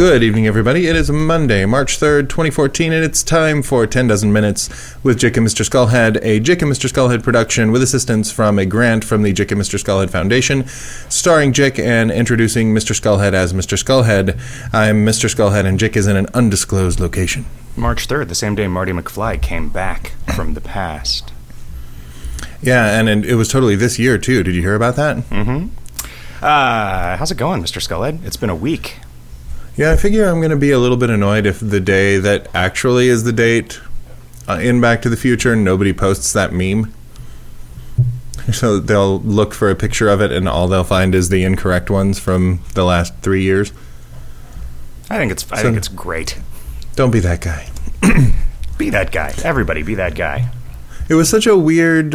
Good evening, everybody. It is Monday, March 3rd, 2014, and it's time for 10 Dozen Minutes with Jake and Mr. Skullhead, a Jake and Mr. Skullhead production with assistance from a grant from the Jake and Mr. Skullhead Foundation, starring Jake and introducing Mr. Skullhead as Mr. Skullhead. I'm Mr. Skullhead, and Jake is in an undisclosed location. March 3rd, the same day Marty McFly came back from the past. Yeah, and, and it was totally this year, too. Did you hear about that? Mm-hmm. Uh, how's it going, Mr. Skullhead? It's been a week. Yeah, I figure I'm going to be a little bit annoyed if the day that actually is the date uh, in Back to the Future, nobody posts that meme. So they'll look for a picture of it, and all they'll find is the incorrect ones from the last three years. I think it's I So- think it's great. Don't be that guy. Be that guy. Everybody be that guy. It was such a weird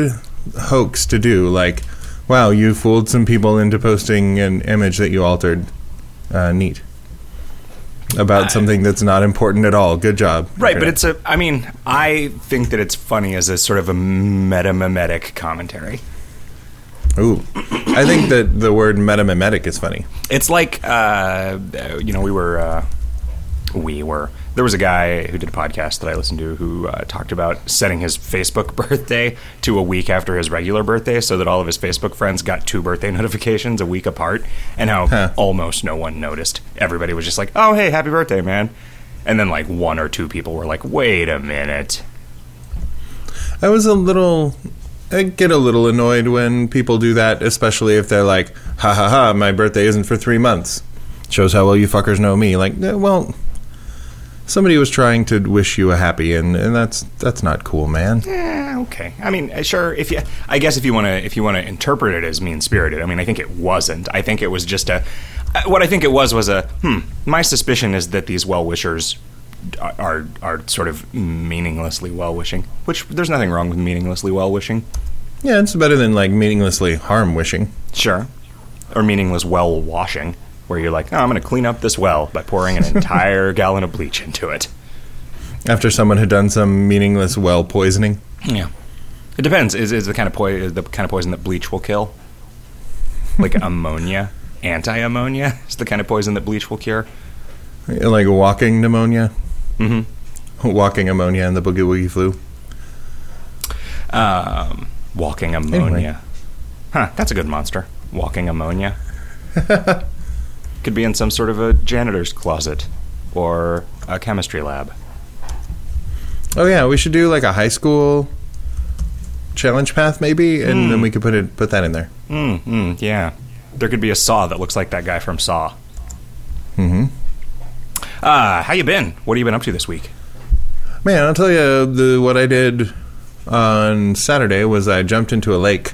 hoax to do. Like, wow, you fooled some people into posting an image that you altered. Uh, neat. About something that's not important at all. Good job. Right, but it's a I mean, I think that it's funny as a sort of a metamimetic commentary. Ooh. I think that the word metamimetic is funny. It's like uh, you know, we were uh, we were there was a guy who did a podcast that I listened to who uh, talked about setting his Facebook birthday to a week after his regular birthday so that all of his Facebook friends got two birthday notifications a week apart and how Huh. almost no one noticed. Everybody was just like, "Oh, hey, happy birthday, man." And then like one or two people were like, "Wait a minute." I was a little. I get a little annoyed when people do that, especially if they're like, ha ha ha, my birthday isn't for three months. Shows how well you fuckers know me. Like, eh, well, somebody was trying to wish you a happy, and, and that's that's not cool, man. Eh, okay. I mean, uh, sure. If you, I guess if you want to, if you want to interpret it as mean spirited, I mean, I think it wasn't. I think it was just a. uh, What I think it was was a. Hmm. My suspicion is that these well wishers are, are are sort of meaninglessly well wishing. Which there's nothing wrong with meaninglessly well wishing. Yeah, it's better than like meaninglessly harm wishing. Sure. Or meaningless well washing, where you're like, oh, I'm going to clean up this well by pouring an entire gallon of bleach into it. After someone had done some meaningless well poisoning. Yeah. It depends. Is is the kind of po- is the kind of poison that bleach will kill? Like ammonia, anti-ammonia is the kind of poison that bleach will cure. Like walking pneumonia, Mm-hmm. walking ammonia, and the boogie woogie flu. Um, walking ammonia. Huh, that's a good monster. Walking ammonia. Could be in some sort of a janitor's closet or a chemistry lab. Oh yeah, we should do like a high school challenge path maybe, and then we could put it put that in there. Mm, mm, yeah. There could be a saw that looks like that guy from Saw. Mm-hmm. Uh, how you been? What have you been up to this week? Man, I'll tell you the what I did on Saturday was I jumped into a lake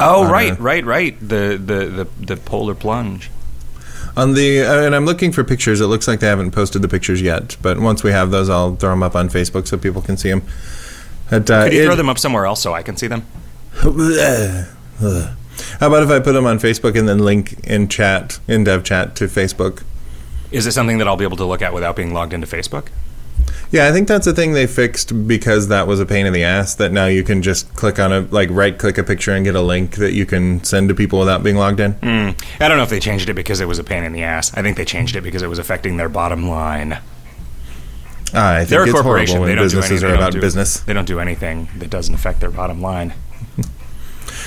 Oh, right, a- right, right. The, the the the polar plunge. On the uh, and I'm looking for pictures. It looks like they haven't posted the pictures yet, but once we have those, I'll throw them up on Facebook so people can see them. But, uh, Could you it- throw them up somewhere else so I can see them? How about if I put them on Facebook and then link in chat in dev chat to Facebook? Is it something that I'll be able to look at without being logged into Facebook? Yeah, I think that's a thing they fixed because that was a pain in the ass. That now you can just click on a like right click a picture and get a link that you can send to people without being logged in. Mm, I don't know if they changed it because it was a pain in the ass. I think they changed it because it was affecting their bottom line. Ah, I think They're a it's corporation. horrible They when don't do businesses anything. are They don't about do- business. They don't do anything that doesn't affect their bottom line.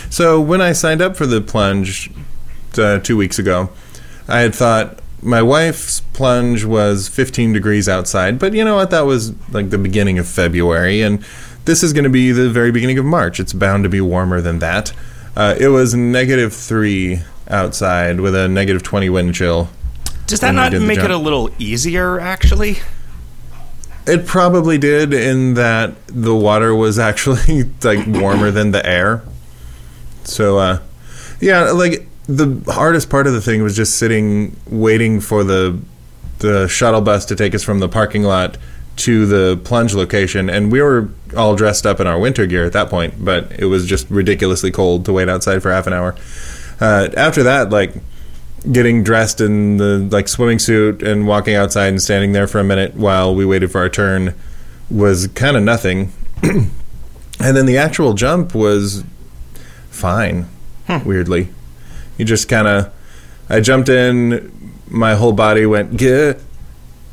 So when I signed up for the plunge uh, two weeks ago, I had thought my wife's plunge was 15 degrees outside, but you know what? That was like the beginning of February, and this is going to be the very beginning of March. It's bound to be warmer than that. Uh, it was negative three outside with a negative 20 wind chill. Does that not make it a little easier, actually? It probably did in that the water was actually like warmer than the air. So uh yeah, like the hardest part of the thing was just sitting waiting for the the shuttle bus to take us from the parking lot to the plunge location and we were all dressed up in our winter gear at that point, but it was just ridiculously cold to wait outside for half an hour. Uh, after that, like getting dressed in the like swimming suit and walking outside and standing there for a minute while we waited for our turn was kind of nothing. and then the actual jump was fine. Weirdly, you just kind of I jumped in, my whole body went "Gah,"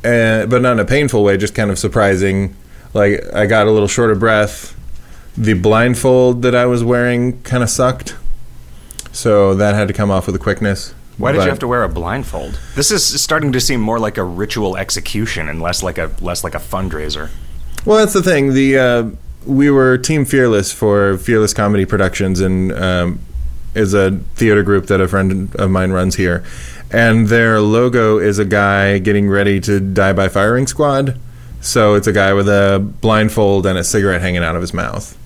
uh, but not in a painful way, just kind of surprising. Like I got a little short of breath. The blindfold that I was wearing kind of sucked, so that had to come off with a quickness. Why did But- you have to wear a blindfold? This is starting to seem more like a ritual execution and less like a less like a fundraiser. Well, that's the thing. The uh, we were Team Fearless for Fearless Comedy Productions, and um, is a theater group that a friend of mine runs here. And their logo is a guy getting ready to die by firing squad. So it's a guy with a blindfold and a cigarette hanging out of his mouth.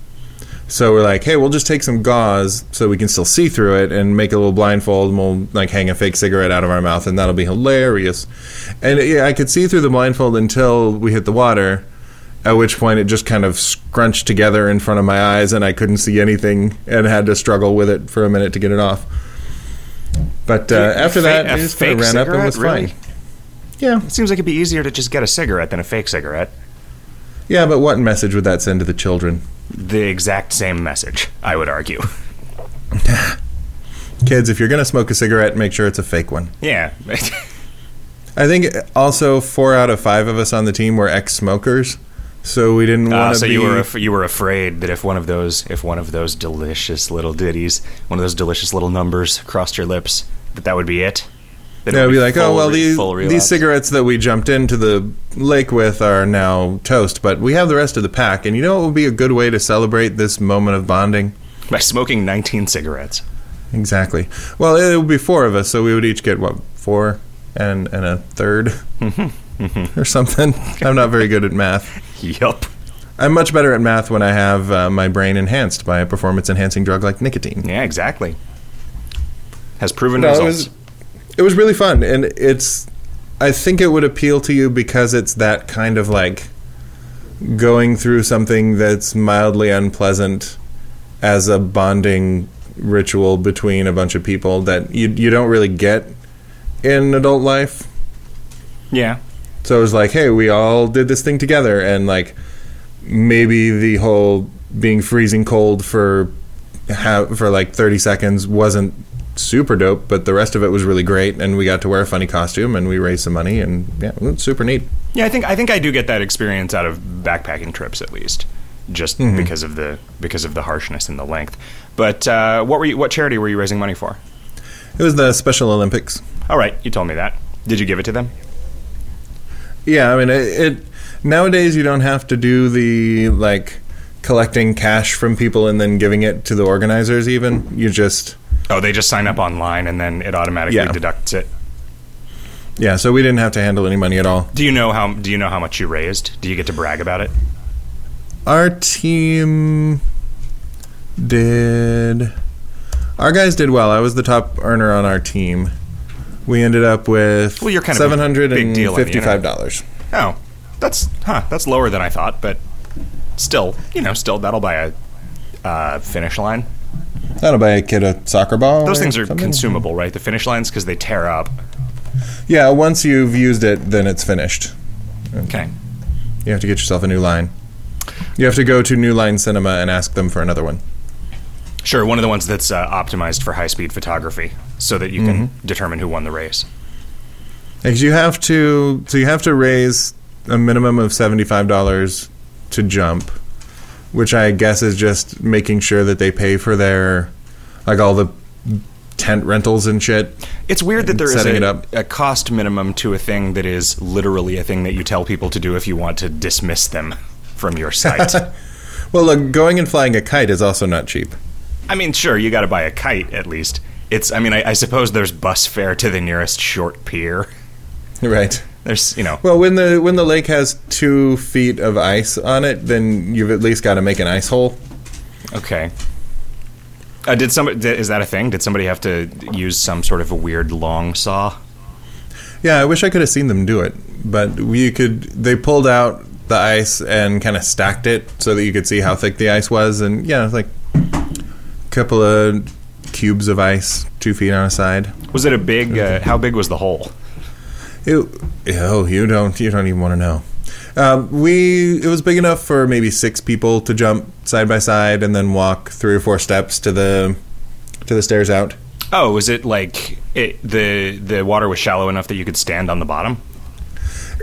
So we're like, hey, we'll just take some gauze so we can still see through it and make a little blindfold and we'll like hang a fake cigarette out of our mouth and that'll be hilarious. And yeah, I could see through the blindfold until we hit the water, at which point it just kind of scrunched together in front of my eyes and I couldn't see anything and had to struggle with it for a minute to get it off. But uh, after that, a I just kind of ran up and was Really? fine. Yeah, It seems like it'd be easier to just get a cigarette than a fake cigarette. yeah, but what message would that send to the children? The exact same message, I would argue. Kids, if you're going to smoke a cigarette, make sure it's a fake one. Yeah. I think also four out of five of us on the team were ex-smokers, so we didn't Uh, want to so be. you were af- you were afraid that if one of those if one of those delicious little ditties, one of those delicious little numbers crossed your lips, that that would be it. That it yeah, would be like, oh well, re- these these cigarettes that we jumped into the lake with are now toast, but we have the rest of the pack. And you know what would be a good way to celebrate this moment of bonding? by smoking 19 cigarettes. Exactly. Well, it would be four of us, so we would each get what four and and a third or something. I'm not very good at math. Yup. I'm much better at math when I have uh, my brain enhanced by a performance enhancing drug like nicotine. Yeah, exactly. Has proven No, it results. was it was really fun, and it's. I think it would appeal to you because it's that kind of like going through something that's mildly unpleasant as a bonding ritual between a bunch of people that you you don't really get in adult life. yeah. So it was like, hey, we all did this thing together, and like maybe the whole being freezing cold for for like thirty seconds wasn't super dope, but the rest of it was really great, and we got to wear a funny costume, and we raised some money, and yeah, it was super neat. Yeah, I think I think I do get that experience out of backpacking trips at least, just Mm-hmm. because of the because of the harshness and the length. But uh, what were you, what charity were you raising money for? It was the Special Olympics. All right, you told me that. Did you give it to them? Yeah, I mean, it, it nowadays you don't have to do the like collecting cash from people and then giving it to the organizers. Even you just Oh, they just sign up online and then it automatically Yeah. deducts it. yeah. So we didn't have to handle any money at all. Do you know how Do you know how much you raised? Do you get to brag about it? Our team did. Our guys did well. I was the top earner on our team. We ended up with Well, you're kind seven hundred and deal on the fifty-five dollars. Oh, that's huh. That's lower than I thought, but still, you know, still that'll buy a uh, finish line. That'll buy a kid a soccer ball. Those things are something. consumable, right? The finish lines because they tear up. Yeah, once you've used it, then it's finished. Okay. You have to get yourself a new line. You have to go to New Line Cinema and ask them for another one. Sure, one of the ones that's uh, optimized for high speed photography, so that you can Mm-hmm. determine who won the race. Because you have to, so you have to raise a minimum of seventy-five dollars to jump, which I guess is just making sure that they pay for their, like all the tent rentals and shit. It's weird that there is a, a cost minimum to a thing that is literally a thing that you tell people to do if you want to dismiss them from your site. Well, look, going and flying a kite is also not cheap. I mean, sure, you got to buy a kite at least. It's, I mean, I, I suppose there's bus fare to the nearest short pier. Right. There's, you know, Well, when the when the lake has two feet of ice on it, then you've at least got to make an ice hole. okay. Uh, did somebody? Is that a thing? Did somebody have to use some sort of a weird long saw? Yeah, I wish I could have seen them do it, but we could. They pulled out the ice and kind of stacked it so that you could see how thick the ice was, and yeah, it's like a couple of cubes of ice, two feet on a side. Was it a big? Uh, how big was the hole? It, oh, you don't you don't even want to know. Um, we it was big enough for maybe six people to jump side by side and then walk three or four steps to the to the stairs out. Oh, was it like it, the the water was shallow enough that you could stand on the bottom?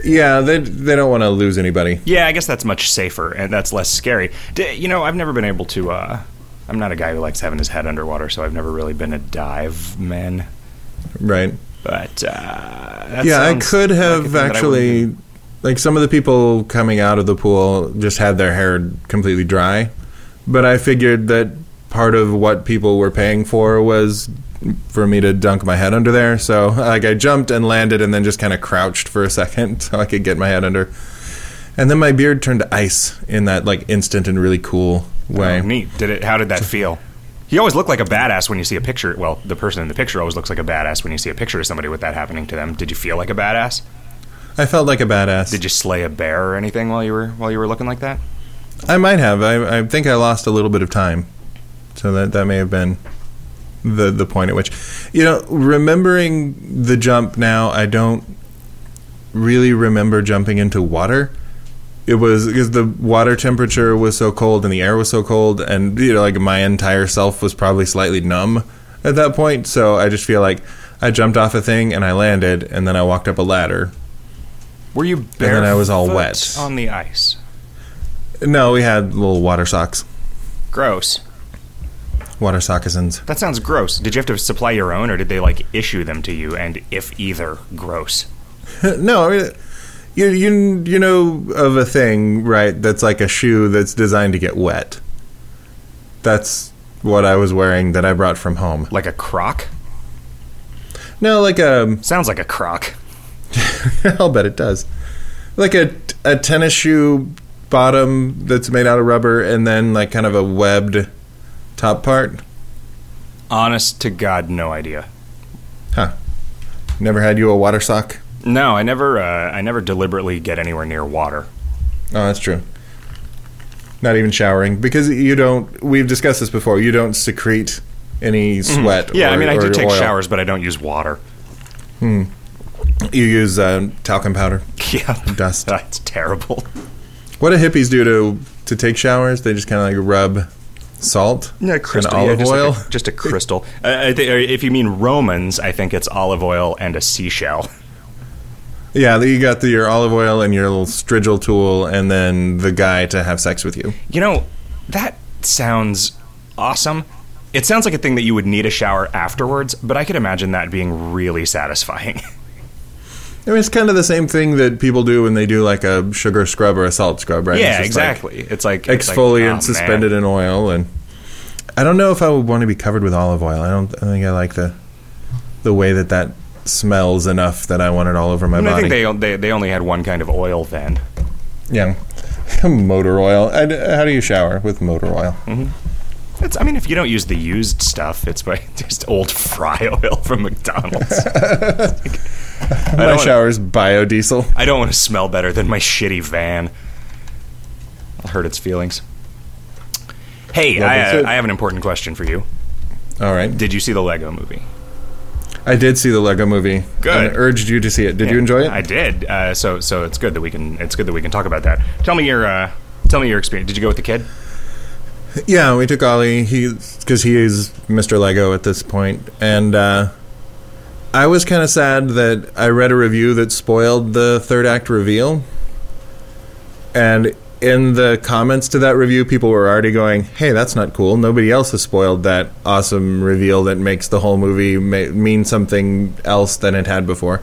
Yeah, they they don't want to lose anybody. Yeah, I guess that's much safer and that's less scary. D- you know, I've never been able to. Uh, I'm not a guy who likes having his head underwater, so I've never really been a dive man. Right. But uh, yeah, I could have I actually. Like some of the people coming out of the pool just had their hair completely dry, but I figured that part of what people were paying for was for me to dunk my head under there. So like I jumped and landed and then just kind of crouched for a second so I could get my head under. And then my beard turned to ice in that like instant and really cool oh, way. Oh, neat. Did it? How did that feel? You always look like a badass when you see a picture. Well, the person in the picture always looks like a badass when you see a picture of somebody with that happening to them. Did you feel like a badass? I felt like a badass. Did you slay a bear or anything while you were while you were looking like that? I might have. I, I think I lost a little bit of time, so that that may have been the the point at which, you know, remembering the jump now, I don't really remember jumping into water. It was because the water temperature was so cold and the air was so cold, and you know, like my entire self was probably slightly numb at that point. So I just feel like I jumped off a thing and I landed, and then I walked up a ladder. Were you barefoot then I was all wet. on the ice? No, we had little water socks, Gross. water sockazins. That sounds gross. Did you have to supply your own, or did they like issue them to you? And if either, gross. no, I mean, you you you know of a thing, right? That's like a shoe that's designed to get wet. That's what I was wearing that I brought from home. Like a croc? No, like a Sounds like a croc. I'll bet it does. Like a a tennis shoe bottom that's made out of rubber and then like kind of a webbed top part. Honest to God, no idea. Huh. Never had you a water sock? No, I never. Uh, I never deliberately get anywhere near water. Oh, that's true. Not even showering because you don't. We've discussed this before. You don't secrete any sweat. Mm-hmm. Yeah, I mean, I do take oil. showers, but I don't use water. Hmm. You use uh, talcum powder. Yeah, Dust. That's terrible. What do hippies do to to take showers? They just kind of like rub salt and olive just oil. like a, just a crystal. Uh, or if you mean Romans, I think it's olive oil and a seashell. Yeah, you got the, your olive oil and your little strigil tool, and then the guy to have sex with you. You know, that sounds awesome. It sounds like a thing that you would need a shower afterwards, but I could imagine that being really satisfying. I mean, it's kind of the same thing that people do when they do like a sugar scrub or a salt scrub, right? yeah, It's just like exactly. it's like it's like, exfoliant oh, man. suspended in oil, and I don't know if I would want to be covered with olive oil. I don't. I think I like the the way that that smells enough that I want it all over my I, mean, I body. think they, they they only had one kind of oil then. yeah, motor oil. I, how do you shower with motor oil? Mm-hmm. It's, I mean, if you don't use the used stuff, it's by just old fry oil from McDonald's. I My don't wanna- shower's biodiesel. I don't want to smell better than my shitty van. I'll hurt its feelings. Hey, I. I have an important question for you. All right, Did you see the Lego movie? I did see the Lego Movie. Good. And urged you to see it. Did you enjoy it? I did. Uh, so so it's good that we can it's good that we can talk about that. Tell me your uh, tell me your experience. Did you go with the kid? Yeah, we took Ollie. He because he is Mr. Lego at this point, and uh, I was kind of sad that I read a review that spoiled the third act reveal. And in the comments to that review, people were already going, "Hey, that's not cool. Nobody else has spoiled that awesome reveal that makes the whole movie ma- mean something else than it had before."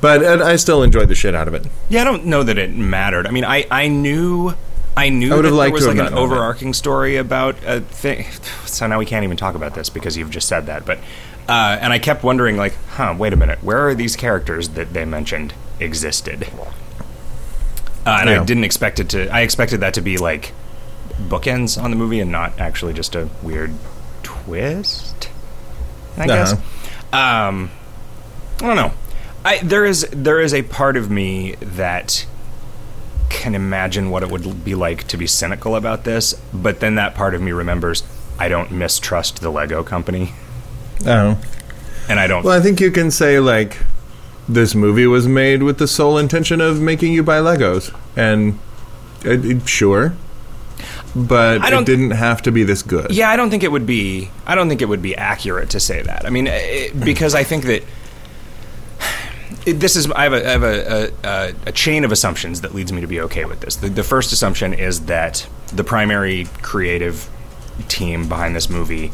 But I still enjoyed the shit out of it. Yeah, I don't know that it mattered. I mean, I I knew. I knew I that there was like an not known that. overarching story about a thing. So now we can't even talk about this because you've just said that. But uh, and I kept wondering, like, huh, wait a minute, where are these characters that they mentioned existed? Uh, and Yeah. I didn't expect it to. I expected that to be like bookends on the movie and not actually just a weird twist. I guess. Um, I don't know. I there is there is a part of me that can imagine what it would be like to be cynical about this, but then that part of me remembers I don't mistrust the Lego company, Oh. and I don't. Well, I think you can say like this movie was made with the sole intention of making you buy Legos, and it, it- sure, but it didn't have to be this good. Yeah, I don't think it would be. I don't think it would be accurate to say that. I mean, it, because I think that it, this is I have a, I have a, a, a chain of assumptions that leads me to be okay with this. The, the first assumption is that the primary creative team behind this movie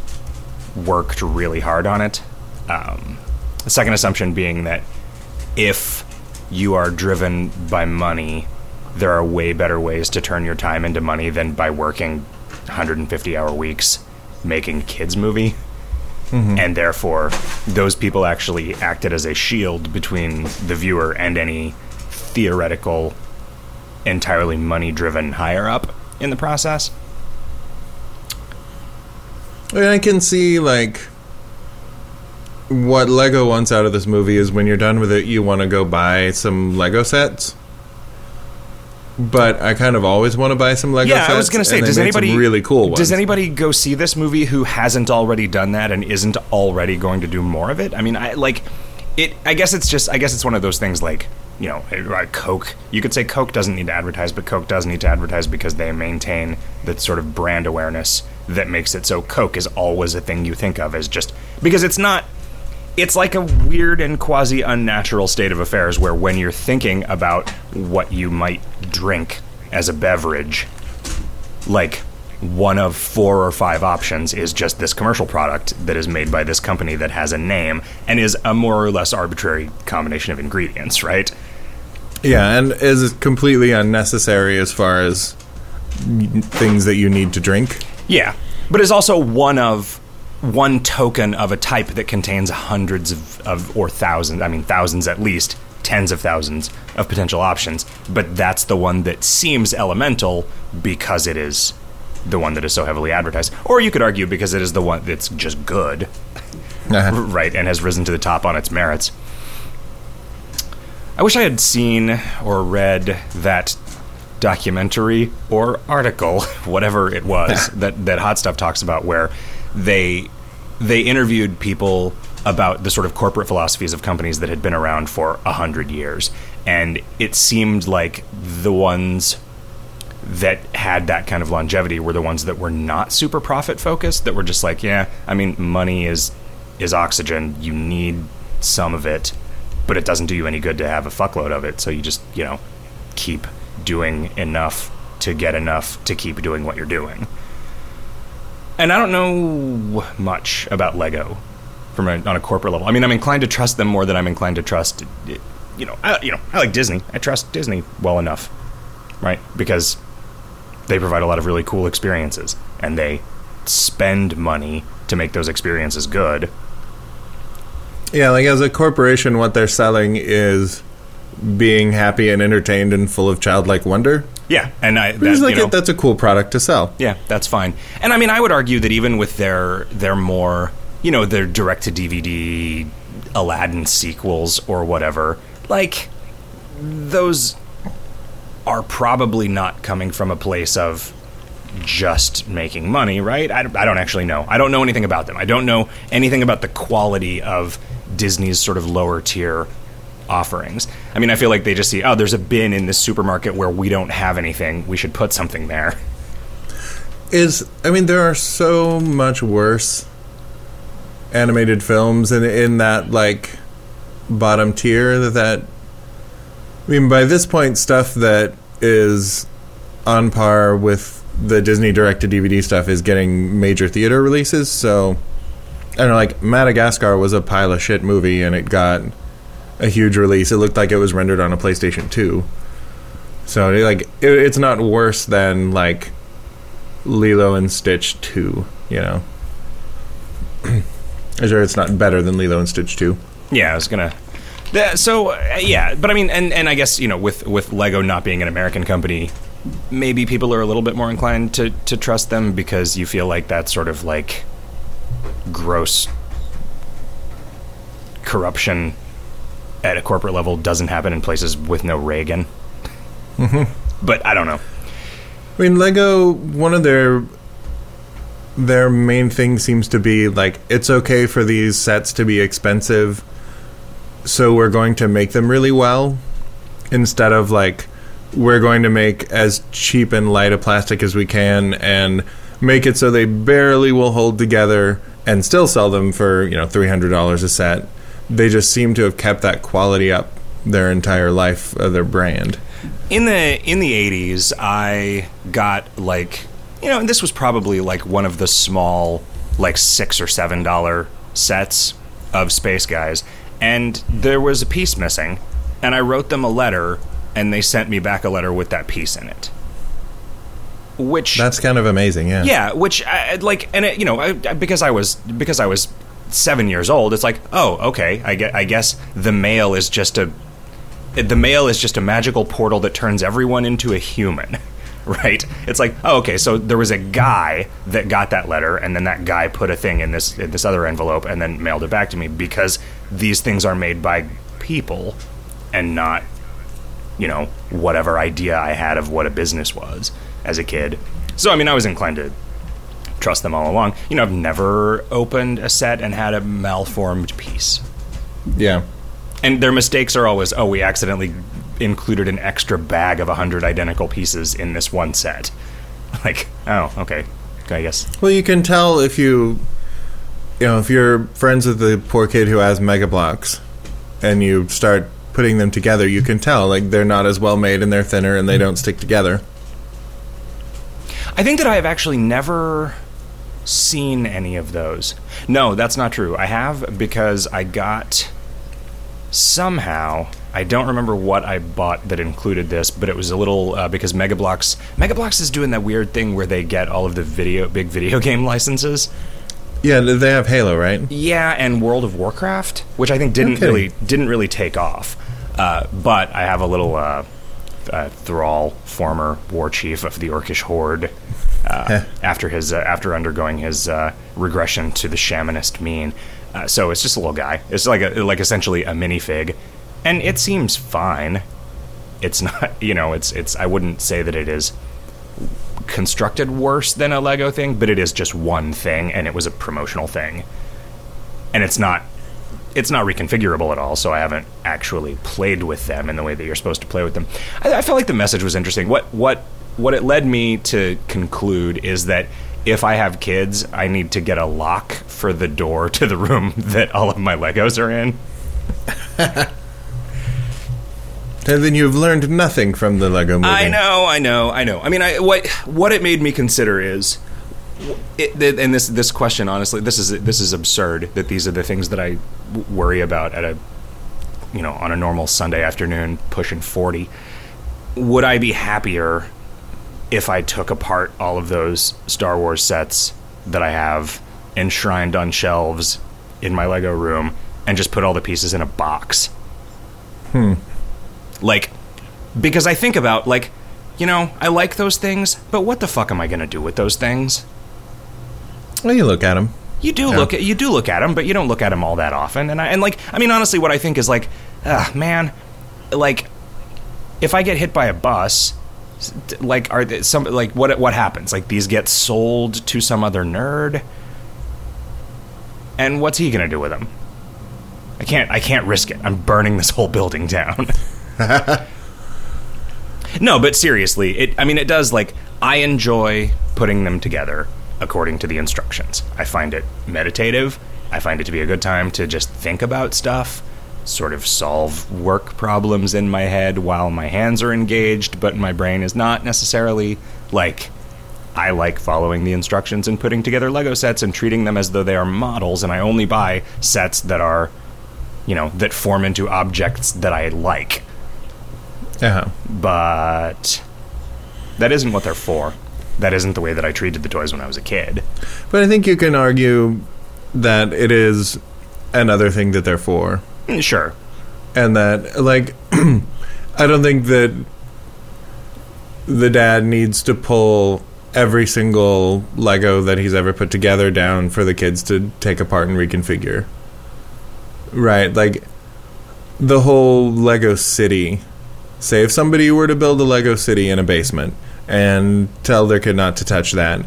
worked really hard on it. Um, the second assumption being that if you are driven by money, there are way better ways to turn your time into money than by working 150 hour weeks making a kids movie. Mm-hmm. And therefore, those people actually acted as a shield between the viewer and any theoretical, entirely money driven higher up in the process. I can see like what Lego wants out of this movie is when you're done with it, you want to go buy some Lego sets. But I kind of always want to buy some Lego yeah, sets. I was going to say, does anybody really cool ones? Does anybody go see this movie who hasn't already done that and isn't already going to do more of it? I mean, I like it. I guess it's just. I guess it's one of those things like you know, eh, like Coke. You could say Coke doesn't need to advertise, but Coke does need to advertise because they maintain that sort of brand awareness that makes it so Coke is always a thing you think of as just because it's not it's like a weird and quasi unnatural state of affairs where when you're thinking about what you might drink as a beverage, like one of four or five options is just this commercial product that is made by this company that has a name and is a more or less arbitrary combination of ingredients, right? Yeah, and is completely unnecessary as far as things that you need to drink. Yeah, but is also one of one token of a type that contains hundreds of, of or thousands, I mean thousands at least, tens of thousands of potential options, but that's the one that seems elemental because it is the one that is so heavily advertised. Or you could argue because it is the one that's just good, Uh-huh. right, and has risen to the top on its merits. I wish I had seen or read that documentary or article, whatever it was, that, that Hot Stuff talks about, where they they interviewed people about the sort of corporate philosophies of companies that had been around for a hundred years, and it seemed like the ones that had that kind of longevity were the ones that were not super profit focused that were just like yeah i mean money is is oxygen. You need some of it but it doesn't do you any good to have a fuckload of it. So you just you know keep doing enough to get enough to keep doing what you're doing and i don't know much about lego from a, on a corporate level. I mean i'm inclined to trust them more than i'm inclined to trust you know I, you know i like disney. I trust disney well enough right? Because they provide a lot of really cool experiences and they spend money to make those experiences good. Yeah, like as a corporation, what they're selling is being happy and entertained and full of childlike wonder. Yeah, and I that, like you know, it, that's a cool product to sell. yeah, that's fine. And I mean, I would argue that even with their their more, you know, their direct to DVD Aladdin sequels or whatever, like those are probably not coming from a place of just making money, right? I, I don't actually know. I don't know anything about them. I don't know anything about the quality of Disney's sort of lower tier offerings. I mean, I feel like they just see, oh, there's a bin in this supermarket where we don't have anything. We should put something there. Is I mean, there are so much worse animated films in in that like bottom tier that, that I mean, by this point, stuff that is on par with the Disney direct to DVD stuff is getting major theater releases. So I don't know, like Madagascar was a pile of shit movie, and it got a huge release. It looked like it was rendered on a PlayStation Two. So like, it, it's not worse than like Lilo and Stitch Two. You know, sure it's not better than Lilo and Stitch Two. Yeah, I was gonna. Yeah, so uh, yeah, but I mean, and and I guess you know, with with Lego not being an American company, maybe people are a little bit more inclined to to trust them because you feel like that sort of like gross corruption at a corporate level doesn't happen in places with no Reagan. Mm-hmm. But I don't know. I mean, Lego. One of their their main thing seems to be like it's okay for these sets to be expensive, so we're going to make them really well, instead of like we're going to make as cheap and light a plastic as we can and make it so they barely will hold together and still sell them for you know three hundred dollars a set. They just seem to have kept that quality up their entire life of their brand. in the in the 80s i got like you know and this was probably like one of the small like six or seven dollar sets of space guys and there was a piece missing and i wrote them a letter and they sent me back a letter with that piece in it which That's kind of amazing, yeah. yeah, which I, like, and it, you know, I, I- because I was because I was seven years old, it's like, oh, okay, I get, I guess the mail is just a, the mail is just a magical portal that turns everyone into a human, right? It's like, oh, okay, so there was a guy that got that letter, and then that guy put a thing in this in this other envelope, and then mailed it back to me because these things are made by people, and not you know, whatever idea I had of what a business was as a kid. So, I mean, I was inclined to trust them all along. You know, I've never opened a set and had a malformed piece. Yeah. And their mistakes are always, oh, we accidentally included an extra bag of 100 identical pieces in this one set. Like, oh, okay. I guess. Well, you can tell if you, you know, if you're friends with the poor kid who has Mega Bloks, and you start putting them together, you can tell like they're not as well made and they're thinner and they don't stick together. I think that I have actually never seen any of those. No, that's not true. I have because I got somehow. I don't remember what I bought that included this, but it was a little uh, because Mega Bloks Megablocks is doing that weird thing where they get all of the video big video game licenses. Yeah, they have Halo, right? Yeah, and World of Warcraft, which I think didn't Okay. really didn't really take off. Uh, but I have a little uh, uh, Thrall, former war chief of the Orcish Horde, uh, after his uh, after undergoing his uh, regression to the shamanist mean. Uh, so it's just a little guy. It's like a, like essentially a minifig, and it seems fine. It's not, you know, it's it's. I wouldn't say that it is constructed worse than a Lego thing, but it is just one thing, and it was a promotional thing, and it's not it's not reconfigurable at all. So I haven't actually played with them in the way that you're supposed to play with them. I, I felt like the message was interesting. What what what it led me to conclude is that if I have kids, I need to get a lock for the door to the room that all of my Legos are in. And then you've learned nothing from the Lego movie. I know, I know, I know. I mean, I, what what it made me consider is, it, and this this question, honestly, this is this is absurd. That these are the things that I worry about at a, you know, on a normal Sunday afternoon, pushing forty. Would I be happier if I took apart all of those Star Wars sets that I have enshrined on shelves in my Lego room and just put all the pieces in a box? Hmm like, because I think about, like, you know, I like those things, but what the fuck am I going to do with those things? Well, you look at them. You do look at you do look at them, but you don't look at them all that often. And I and like I mean honestly, what I think is like, ah, man, like if I get hit by a bus, like are th- some like what what happens? Like these get sold to some other nerd, and what's he gonna do with them? I can't I can't risk it. I'm burning this whole building down. no, but seriously, it I mean it does like I enjoy putting them together according to the instructions. I find it meditative. I find it to be a good time to just think about stuff, sort of solve work problems in my head while my hands are engaged, but my brain is not necessarily like I like following the instructions and putting together Lego sets and treating them as though they are models, and I only buy sets that are, you know, that form into objects that I like. Yeah. But that isn't what they're for. That isn't the way that I treated the toys when I was a kid. But I think you can argue that it is another thing that they're for. Mm, Sure. and that like I don't think that the dad needs to pull every single Lego that he's ever put together down for the kids to take apart and reconfigure. Right, like the whole Lego city. Say if somebody were to build a Lego city in a basement and tell their kid not to touch that.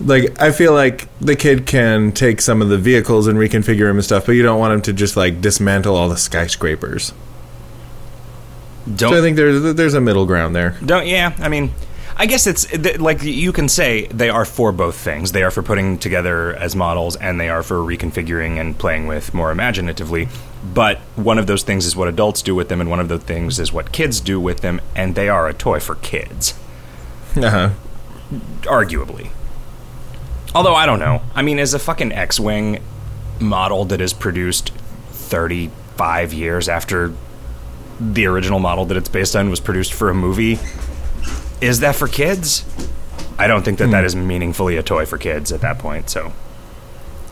Like I feel like the kid can take some of the vehicles and reconfigure them and stuff, but you don't want him to just like dismantle all the skyscrapers. Don't So I think there's there's a middle ground there. Don't yeah. I mean, I guess it's like you can say they are for both things. They are for putting together as models, and they are for reconfiguring and playing with more imaginatively. But one of those things is what adults do with them, and one of those things is what kids do with them, and they are a toy for kids, Uh-huh. arguably. Although I don't know. I mean, as a fucking X-wing model that is produced 35 years after the original model that it's based on was produced for a movie, is that for kids? I don't think that that is meaningfully a toy for kids at that point. So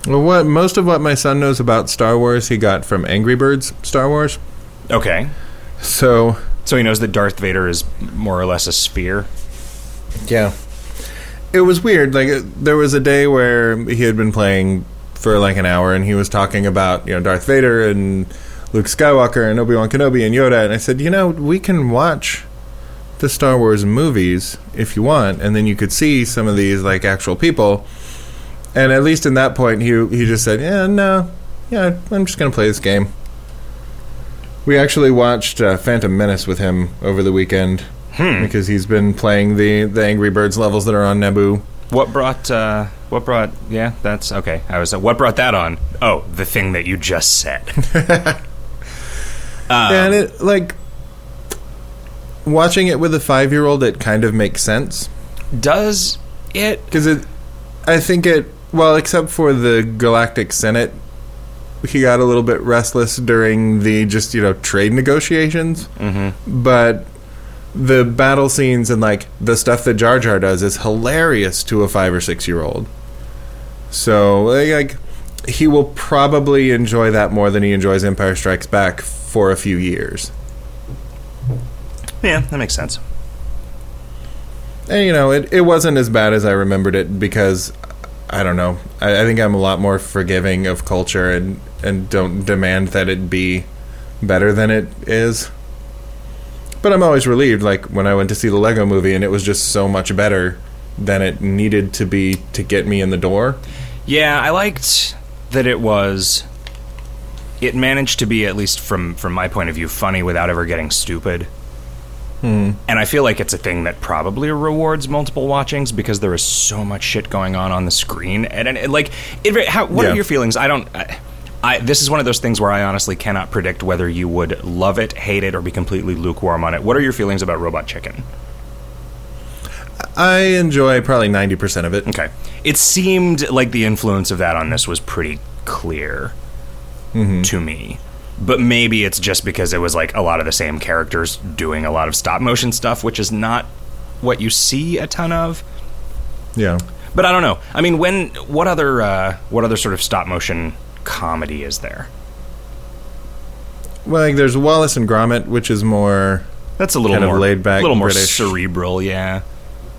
Well, what most of what my son knows about Star Wars, he got from Angry Birds Star Wars. okay, So so he knows that Darth Vader is more or less a sphere. Yeah. It was weird. Like uh, there was a day where he had been playing for like an hour and he was talking about, you know, Darth Vader and Luke Skywalker and Obi-Wan Kenobi and Yoda and I said, "You know, we can watch the Star Wars movies if you want and then you could see some of these like actual people." And at least in that point he he just said, "Yeah, no. Yeah, I'm just going to play this game." We actually watched uh, Phantom Menace with him over the weekend because he's been playing the the Angry Birds levels that are on Naboo. What brought? Uh, what brought? Yeah, that's okay. I was. Uh, what brought that on? Oh, the thing that you just said. Um, and it like watching it with a five year old, it kind of makes sense Does it? because it. I think it well, except for the Galactic Senate, he got a little bit restless during the just you know trade negotiations. Mm-hmm. But the battle scenes and like the stuff that Jar Jar does is hilarious to a five or six year old. So like he will probably enjoy that more than he enjoys Empire Strikes Back for a few years. Yeah, that makes sense. And you know, it, it wasn't as bad as I remembered it because I don't know. I, I think I'm a lot more forgiving of culture and and don't demand that it be better than it is. But I'm always relieved, like when I went to see the Lego movie and it was just so much better than it needed to be to get me in the door. Yeah, I liked that it was. It managed to be, at least from from my point of view, funny without ever getting stupid. Hmm. And I feel like it's a thing that probably rewards multiple watchings because there is so much shit going on on the screen, and, and, and, like, it, how, what Yeah. are your feelings? I don't. I, I, this is one of those things where I honestly cannot predict whether you would love it, hate it, or be completely lukewarm on it. What are your feelings about Robot Chicken? I enjoy probably 90% of it. Okay. It seemed like the influence of that on this was pretty clear to me. But maybe it's just because it was like a lot of the same characters doing a lot of stop motion stuff, which is not what you see a ton of. Yeah. But I don't know. I mean, when what other uh, what other sort of stop motion comedy is there? Well, like there's Wallace and Gromit, which is more That's a little Kind of more laid back a little more British. cerebral, yeah.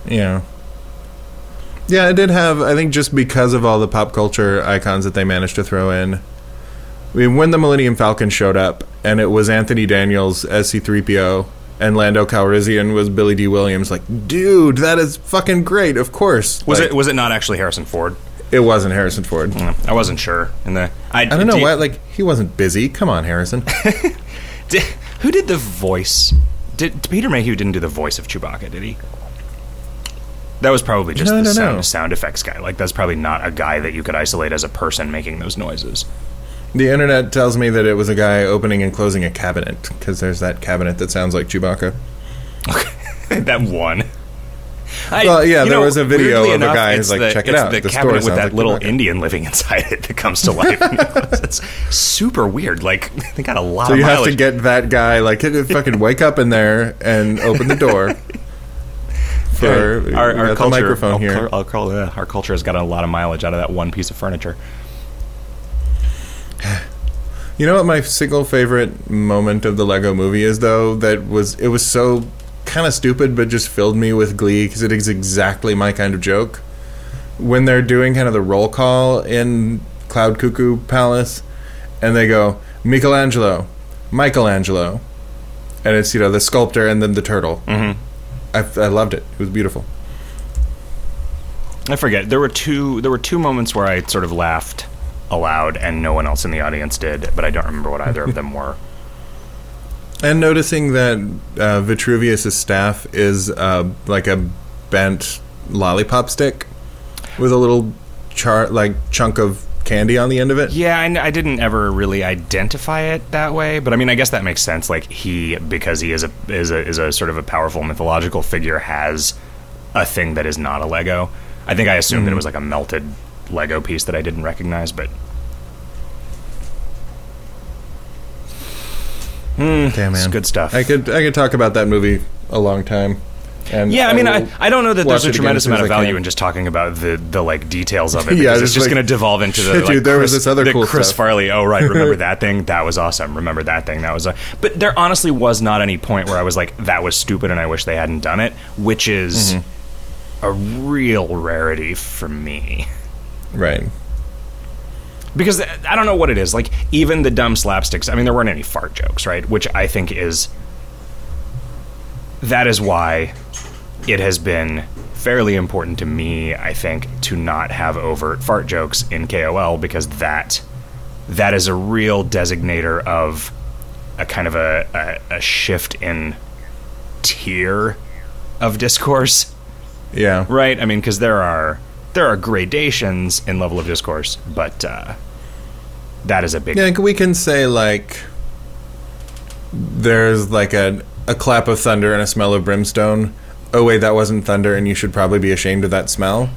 Yeah. Yeah, it did have, I think, just because of all the pop culture icons that they managed to throw in. I mean, when the Millennium Falcon showed up, and it was Anthony Daniels as C3PO, and Lando Calrissian was Billy Dee Williams, like, dude, that is fucking great, of course. Was Like, it was it not actually Harrison Ford? It wasn't Harrison Ford. Mm, I wasn't sure. The I, I don't know do you- why, like, he wasn't busy. Come on, Harrison. Did, who did the voice? Did Peter Mayhew didn't do the voice of Chewbacca? Did he? That was probably just No, the no, sound, no. sound effects guy. Like that's probably not a guy that you could isolate as a person making those noises. the internet tells me that it was a guy opening and closing a cabinet, because there's that cabinet that sounds like Chewbacca. that one. I, Well, yeah, there know, was a video of a guy who's like, the- "Check it out, The the cabinet with that like little Indian living inside it that comes to life. it's super weird. Like they got a lot So you have to get that guy, like, fucking wake up in there and open the door. For our, our culture, microphone I'll here. I'll call uh, our culture has got a lot of mileage out of that one piece of furniture. You know what my single favorite moment of the Lego movie is though? That was it was so kind of stupid but just filled me with glee because it is exactly my kind of joke. When they're doing kind of the roll call in Cloud Cuckoo Palace and they go Michelangelo, Michelangelo. And it's, you know, the sculptor and then the turtle. Mhm. I, I loved it. It was beautiful. I forget. There were two. There were two moments where I sort of laughed aloud, and no one else in the audience did. But I don't remember what either of them were. And noticing that uh, Vitruvius' staff is uh, like a bent lollipop stick with a little char like chunk of candy on the end of it. Yeah, I, I didn't ever really identify it that way, but I mean, I guess that makes sense. Like he, because he is a is a is a sort of a powerful mythological figure, has a thing that is not a Lego. I think I assumed that it was like a melted Lego piece that I didn't recognize, but Damn it's man, good stuff. I could I could talk about that movie a long time. And yeah, I mean, I, I don't know that there's a tremendous amount of value in just talking about the the like details of it. Yeah, because it's just like, going to devolve into the like, dude, there was this other the cool Chris stuff. Farley. Oh right, remember that thing? That was awesome. Remember that thing? That was a. But there honestly was not any point where I was like, that was stupid, and I wish they hadn't done it, which is Mm-hmm. a real rarity for me. right. Because I don't know what it is. Like even the dumb slapsticks. I mean, there weren't any fart jokes, right? Which I think is that is why it has been fairly important to me. I think to not have overt fart jokes in KOL because that that is a real designator of a kind of a, a, a shift in tier of discourse Yeah. right? I mean, because there are there are gradations in level of discourse, but uh, that is a big. Yeah, we can say like there's like a a clap of thunder and a smell of brimstone. Oh wait, that wasn't thunder, and you should probably be ashamed of that smell.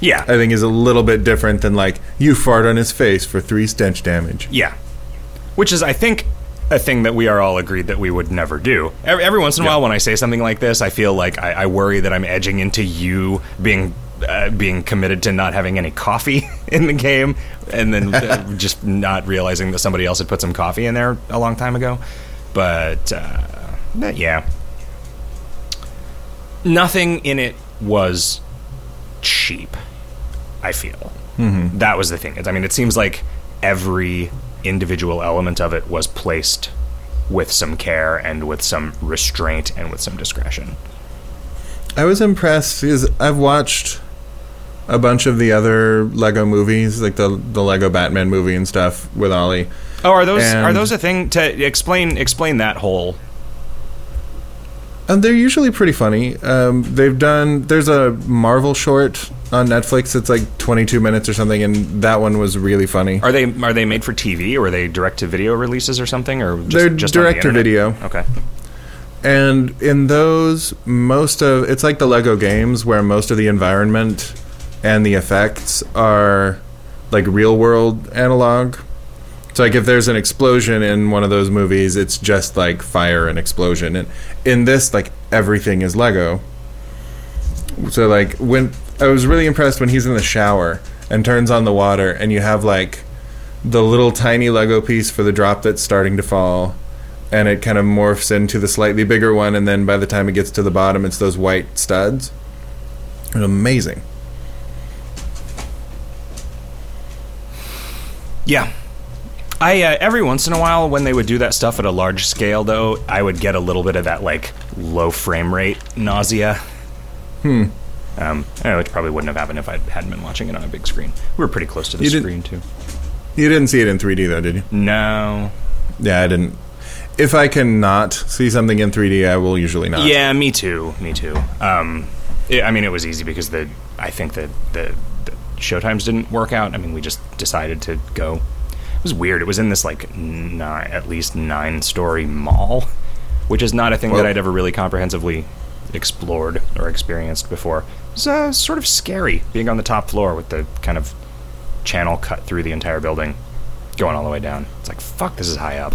yeah, I think is a little bit different than like you fart on his face for three stench damage. yeah, which is I think a thing that we are all agreed that we would never do. Every, every once in a Yeah. while, when I say something like this, I feel like I, I worry that I'm edging into you being. Uh, being committed to not having any coffee in the game, and then uh, just not realizing that somebody else had put some coffee in there a long time ago. But, uh, but yeah, nothing in it was cheap. I feel that was the thing. I mean, it seems like every individual element of it was placed with some care and with some restraint and with some discretion. I was impressed because I've watched a bunch of the other Lego movies, like the the Lego Batman movie and stuff with Ollie. Oh, are those are those a thing to explain? Explain that whole. And they're usually pretty funny. Um, they've done. There's a Marvel short on Netflix. It's like 22 minutes or something, and that one was really funny. Are they are they made for TV or are they direct to video releases or something or just, They're just direct to video. Okay. And in those, most of it's like the Lego games where most of the environment and the effects are like real world analog. So like if there's an explosion in one of those movies, it's just like fire and explosion. And in this, like everything is Lego. So like when I was really impressed when he's in the shower and turns on the water and you have like the little tiny Lego piece for the drop that's starting to fall and it kind of morphs into the slightly bigger one and then by the time it gets to the bottom it's those white studs. It's amazing. Yeah. I uh, every once in a while when they would do that stuff at a large scale though, I would get a little bit of that like low frame rate nausea. Hmm. Um, I know it probably wouldn't have happened if I hadn't been watching it on a big screen. We were pretty close to the You screen too. You didn't see it in 3D though, did you? No. Yeah, I didn't. If I cannot see something in 3D, I will usually not. Yeah, me too. Me too. Um, it, I mean, it was easy because the I think that the, the showtimes didn't work out. I mean, we just decided to go. It was weird. It was in this like nine, at least nine story mall, which is not a thing Well- that I'd ever really comprehensively explored or experienced before. It's uh, sort of scary being on the top floor with the kind of channel cut through the entire building, going all the way down. It's like fuck, this is high up.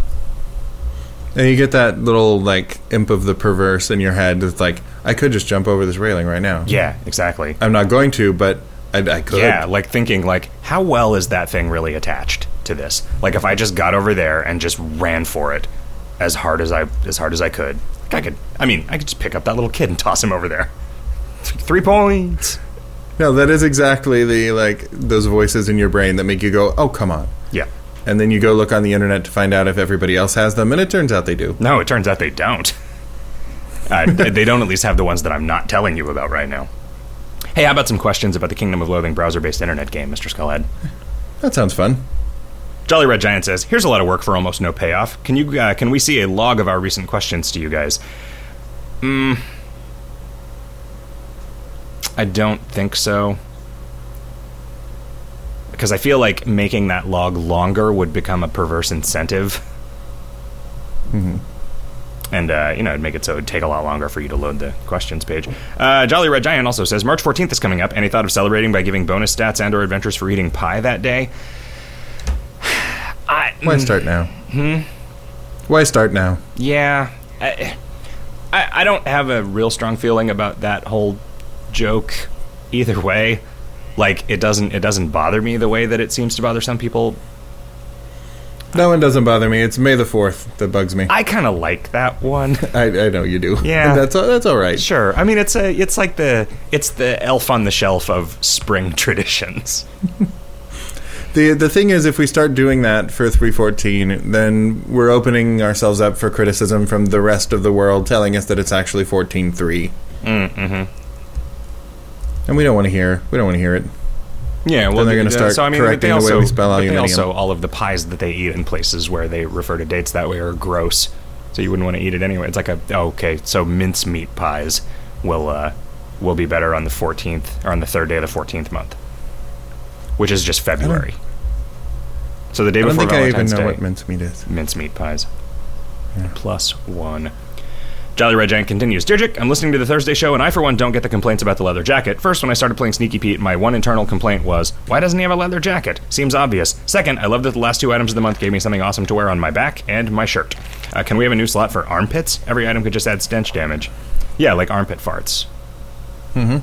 And you get that little like imp of the perverse in your head. It's like I could just jump over this railing right now. Yeah, exactly. I'm not going to, but I, I could. Yeah, like thinking like how well is that thing really attached to this? Like if I just got over there and just ran for it as hard as I as hard as I could, like I could. I mean, I could just pick up that little kid and toss him over there. Three points. No, that is exactly the like those voices in your brain that make you go, "Oh, come on." Yeah. And then you go look on the internet to find out if everybody else has them, and it turns out they do. No, it turns out they don't. Uh, they don't at least have the ones that I'm not telling you about right now. Hey, how about some questions about the Kingdom of Loathing browser-based internet game, Mr. Skullhead? That sounds fun. Jolly Red Giant says, "Here's a lot of work for almost no payoff. Can you uh, can we see a log of our recent questions to you guys?" Mm, I don't think so. because I feel like making that log longer would become a perverse incentive. And, uh, you know, it'd make it so it'd take a lot longer for you to load the questions page. Uh, Jolly Red Giant also says March 14th is coming up. Any thought of celebrating by giving bonus stats and or adventures for eating pie that day? I, Why start now? Hmm. Why start now? yeah. I, I, I don't have a real strong feeling about that whole joke either way. Like it doesn't it doesn't bother me the way that it seems to bother some people. That one doesn't bother me. It's May the Fourth that bugs me. I kind of like that one. I, I know you do. Yeah. that's all, that's all right. Sure. I mean, it's a it's like the it's the elf on the shelf of spring traditions. The the thing is, if we start doing that for 314, then we're opening ourselves up for criticism from the rest of the world, telling us that it's actually 14.3. Mm-hmm. And we don't want to hear. We don't want to hear it. Yeah, well, they're gonna uh, start so, I mean, correcting they the way also, we spell they also all of the pies that they eat in places where they refer to dates that way are gross. So you wouldn't want to eat it anyway. It's like a oh, okay. So mincemeat pies will uh, will be better on the 14th or on the third day of the 14th month, which is just February. So the day before I don't think I even know Day, what mincemeat is. mincemeat pies. Plus one. Jolly Red Giant continues. Dear Jick, I'm listening to the Thursday show, and I, for one, don't get the complaints about the leather jacket. First, when I started playing Sneaky Pete, my one internal complaint was, why doesn't he have a leather jacket? Seems obvious. Second, I love that the last two items of the month gave me something awesome to wear on my back and my shirt. Uh, can we have a new slot for armpits? Every item could just add stench damage. Yeah, like armpit farts. Mhm.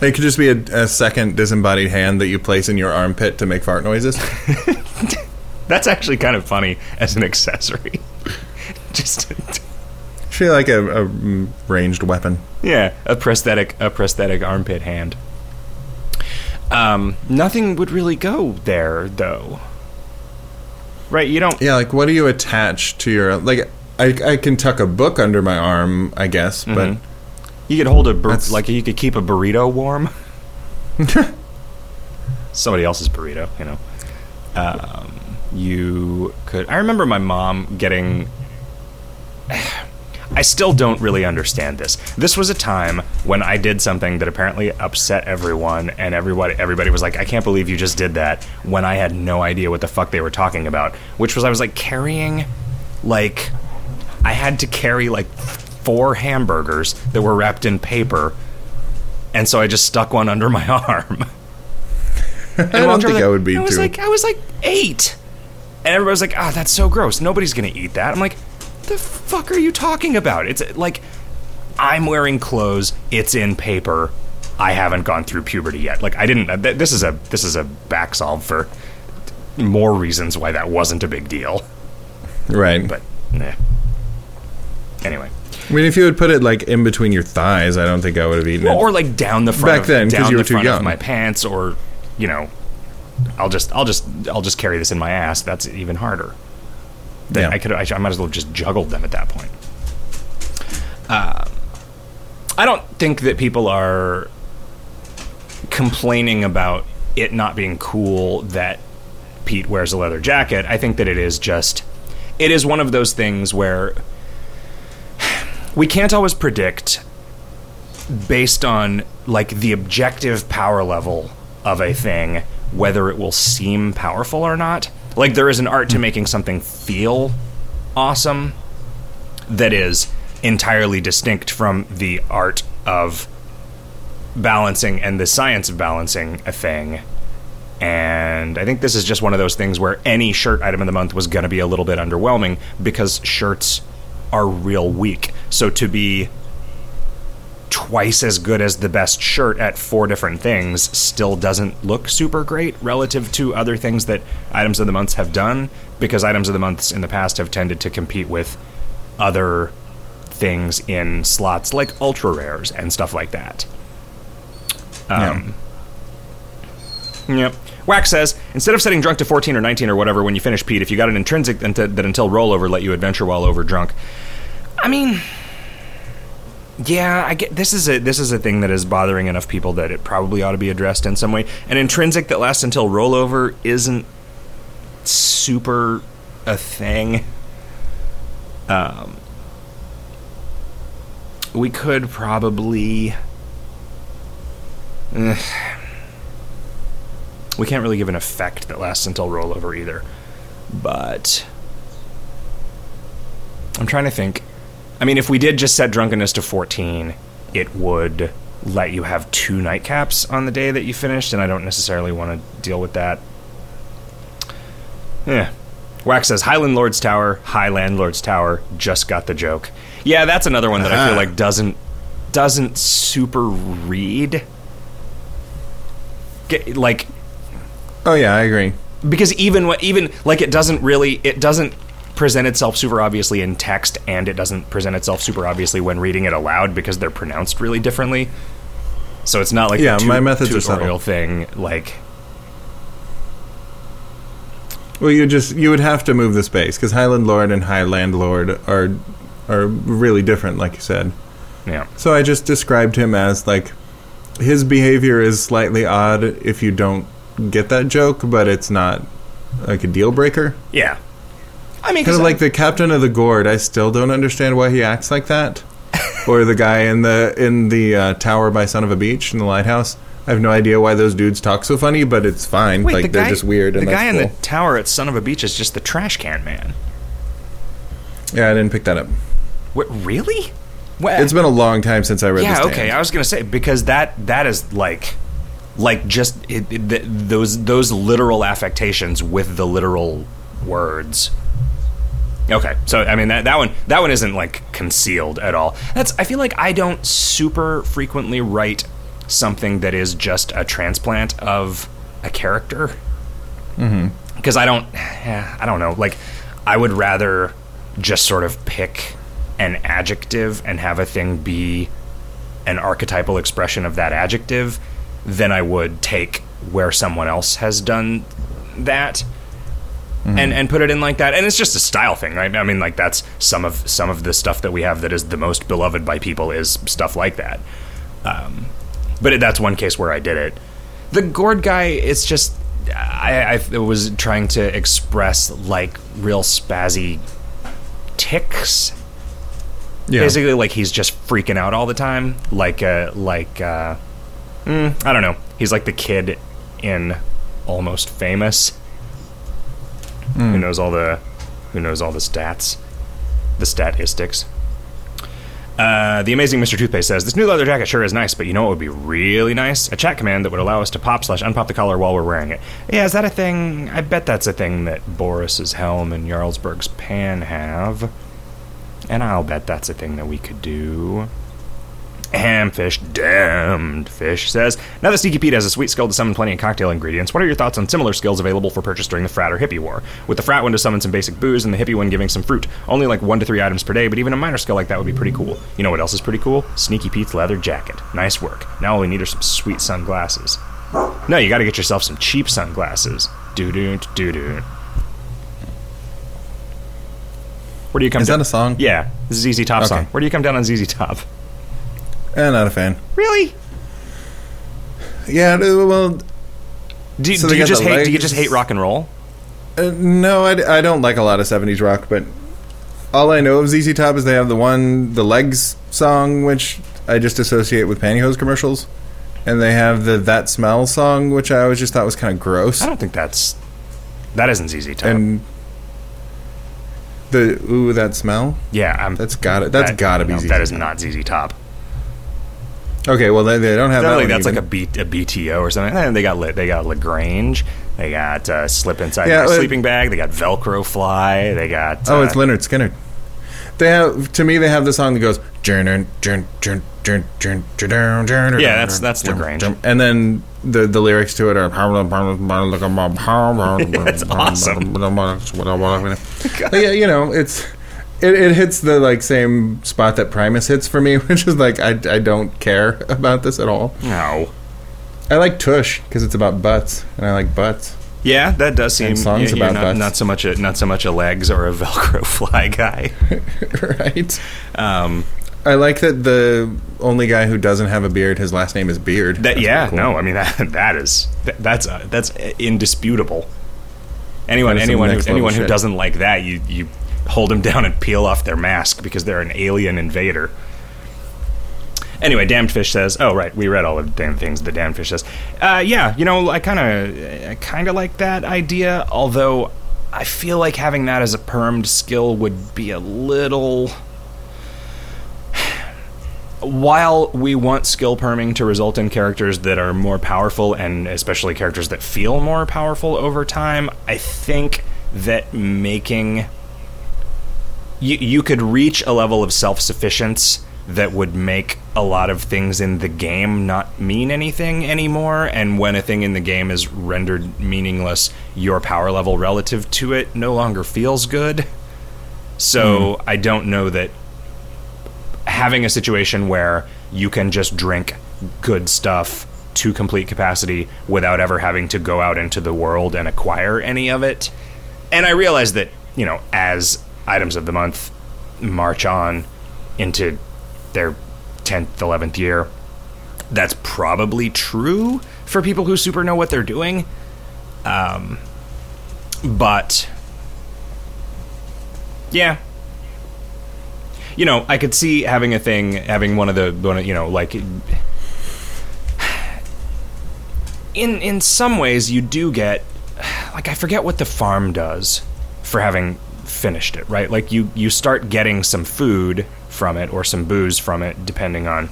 It could just be a, a second disembodied hand that you place in your armpit to make fart noises. That's actually kind of funny as an accessory. just. Be like a, a ranged weapon. Yeah, a prosthetic, a prosthetic armpit hand. Um, nothing would really go there, though. Right? You don't. Yeah, like what do you attach to your like? I I can tuck a book under my arm, I guess, but You could hold a bur- like you could keep a burrito warm. Somebody else's burrito, you know. Um, you could. I remember my mom getting. I still don't really understand this. This was a time when I did something that apparently upset everyone, and everybody everybody was like, "I can't believe you just did that." When I had no idea what the fuck they were talking about, which was I was like carrying, like, I had to carry like four hamburgers that were wrapped in paper, and so I just stuck one under my arm. I don't think I would be I was too. like, I was like eight, and everybody was like, "Ah, that's so gross. Nobody's gonna eat that." I'm like, "The fuck are you talking about?" It's like, I'm wearing clothes. It's in paper. I haven't gone through puberty yet. Like, I didn't. th- This is a this is a back solve for more reasons why that wasn't a big deal. right. But, nah. Anyway. I mean, if you had put it like in between your thighs, I don't think I would have eaten Well, it. or like down the front Back of, then, 'cause down you were too young. my pants or you know I'll just I'll just I'll just carry this in my ass that's even harder Then Yeah. I could I, I might as well just juggled them at that point. Uh, I don't think that people are complaining about it not being cool that Pete wears a leather jacket. I think that it is just it is one of those things where we can't always predict based on like the objective power level of a thing whether it will seem powerful or not like there is an art to making something feel awesome that is entirely distinct from the art of balancing and the science of balancing a thing and I think this is just one of those things where any shirt item of the month was going to be a little bit underwhelming because shirts are real weak. So to be twice as good as the best shirt at four different things still doesn't look super great relative to other things that items of the months have done because items of the months in the past have tended to compete with other things in slots like ultra rares and stuff like that. Um, Yep. Wax says instead of setting drunk to 14 or 19 or whatever when you finish Pete, if you got an intrinsic that until rollover let you adventure while over drunk. I mean, yeah, I get this is a this is a thing that is bothering enough people that it probably ought to be addressed in some way. An intrinsic that lasts until rollover isn't super a thing. Um, we could probably. we can't really give an effect that lasts until rollover either. But I'm trying to think. I mean, if we did just set drunkenness to 14, it would let you have two nightcaps on the day that you finished, and I don't necessarily want to deal with that. Yeah. Wax says Highland Lord's Tower, High Landlord's Tower. Just got the joke. Yeah, that's another one that I feel Ah. like doesn't doesn't super read. Get, like Oh yeah, I agree. because even what even like it doesn't really it doesn't present itself super obviously in text and it doesn't present itself super obviously when reading it aloud because they're pronounced really differently. So it's not like Yeah, the my methods are tutorial subtle. thing like Well, you just you would have to move the space because Highland Lord and High Landlord are are really different, like you said. yeah. So I just described him as like his behavior is slightly odd if you don't get that joke, but it's not like a deal breaker. Yeah. I mean, Kind of like the captain of the gourd. I still don't understand why he acts like that. or the guy in the in the uh, tower by Son of a Beach in the lighthouse. I have no idea why those dudes talk so funny, but it's fine. Wait, like the they're guy, just weird. The guy that's in the tower at Son of a Beach is just the trash can man. Yeah, I didn't pick that up. What, really? Well, It's been a long time since I read. yeah, okay. I was gonna say because that that is like, like just it, it, th- those those literal affectations with the literal words. Okay, so I mean that that one that one isn't like concealed at all. That's I feel like I don't super frequently write something that is just a transplant of a character mm-hmm. because I don't, yeah, I don't know. Like, I would rather just sort of pick an adjective and have a thing be an archetypal expression of that adjective than I would take where someone else has done that and and put it in like that. And it's just a style thing, right? I mean, like that's some of some of the stuff that we have that is the most beloved by people is stuff like that. Um, but it, that's one case where I did it. The gourd guy, it's just I, I was trying to express like real spazzy ticks. Yeah. Basically, like he's just freaking out all the time, like uh, like uh, mm, I don't know. He's like the kid in Almost Famous, who knows all the who knows all the stats, the statistics. Uh, the amazing Mr. Toothpaste says this new leather jacket sure is nice, but you know what would be really nice? A chat command that would allow us to pop slash unpop the collar while we're wearing it. Yeah, is that a thing? I bet that's a thing that Boris's helm and Jarlsberg's pan have, and I'll bet that's a thing that we could do. Hamfish, damned fish, says, Now that Sneaky Pete has a sweet skill to summon plenty of cocktail ingredients, what are your thoughts on similar skills available for purchase during the frat or hippie war? With the frat one to summon some basic booze and the hippie one giving some fruit. Only like one to three items per day, but even a minor skill like that would be pretty cool. You know what else is pretty cool? Sneaky Pete's leather jacket. Nice work. Now all we need are some sweet sunglasses. No, you gotta get yourself some cheap sunglasses. Doo doo doo doo. Where do you come Is down? that a song? Yeah, this is ZZ Top Okay. song. Where do you come down on ZZ Top? Eh, not a fan. Really? Yeah, well, Do, So do you just the hate? Do you just hate rock and roll? uh, no, I don't like a lot of '70s rock, but all I know of ZZ Top is they have the one, the Legs song, which I just associate with pantyhose commercials, and they have the That Smell song, which I always just thought was kind of gross. I don't think that's that isn't ZZ Top. and the ooh, that smell. yeah, I'm, That's got it. That's that- gotta be no, ZZ that is Top. not ZZ Top. Okay, well they, they don't have that. like that's like a, even. B, a BTO or something. And they got Lit- they got La Grange. They got uh, slip inside Yeah, my uh, sleeping bag. They got Velcro fly. They got Oh, uh, it's Lynyrd Skynyrd. They have to me. They have the song that goes. "Jern, jern, jern, jern, jern, jern, jern, Yeah, that's- that's La Grange. And then the the lyrics to it are. That's awesome. But yeah, you know, it's it, it hits the like same spot that Primus hits for me, which is like I, I don't care about this at all. no. I like Tush because it's about butts, and I like butts. Yeah, that does seem And songs you're about not, butts. not so much a not so much a legs or a Velcro fly guy. right. Um, I like that the only guy who doesn't have a beard, his last name is Beard. that yeah, cool. no, I mean that that is that, that's uh, that's indisputable. Anyone That anyone who, anyone who doesn't like that, you you hold them down and peel off their mask because they're an alien invader. Anyway, Damned Fish says, "Oh right, we read all the damn things that Damned Fish says." Uh, yeah, you know, I kind of, I kind of like that idea. Although, I feel like having that as a permed skill would be a little. While we want skill perming to result in characters that are more powerful, and especially characters that feel more powerful over time, I think that making you, you could reach a level of self sufficiency that would make a lot of things in the game not mean anything anymore. And when a thing in the game is rendered meaningless, your power level relative to it no longer feels good. So hmm. I don't know that having a situation where you can just drink good stuff to complete capacity without ever having to go out into the world and acquire any of it. And I realize that, you know, as items of the month march on into their 10th, 11th year. That's probably true for people who super know what they're doing. Um, but yeah. You know, I could see having a thing, having one of the, one of, you know, like in in some ways you do get like I forget what the farm does for having finished it, right? Like you you start getting some food from it or some booze from it depending on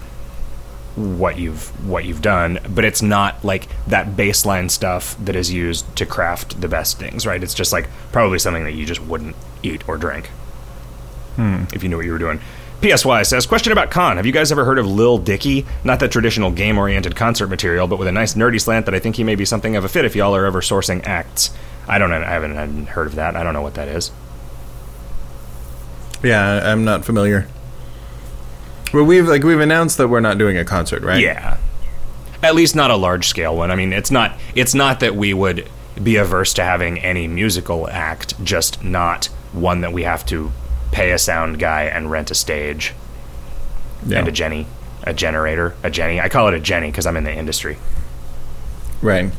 what you've what you've done, but it's not like that baseline stuff that is used to craft the best things, right? It's just like probably something that you just wouldn't eat or drink. Hmm. If you knew what you were doing. PSY says, question about Con. Have you guys ever heard of Lil Dicky? Not that traditional game oriented concert material, but with a nice nerdy slant that I think he may be something of a fit if y'all are ever sourcing acts. I don't know. I haven't, I haven't heard of that. I don't know what that is. Yeah, I'm not familiar. Well, we've like we've announced that we're not doing a concert, right? Yeah. At least not a large scale one. I mean, it's not it's not that we would be averse to having any musical act, just not one that we have to pay a sound guy and rent a stage Yeah. and a Jenny, a generator, a Jenny. I call it a Jenny because I'm in the industry. Right.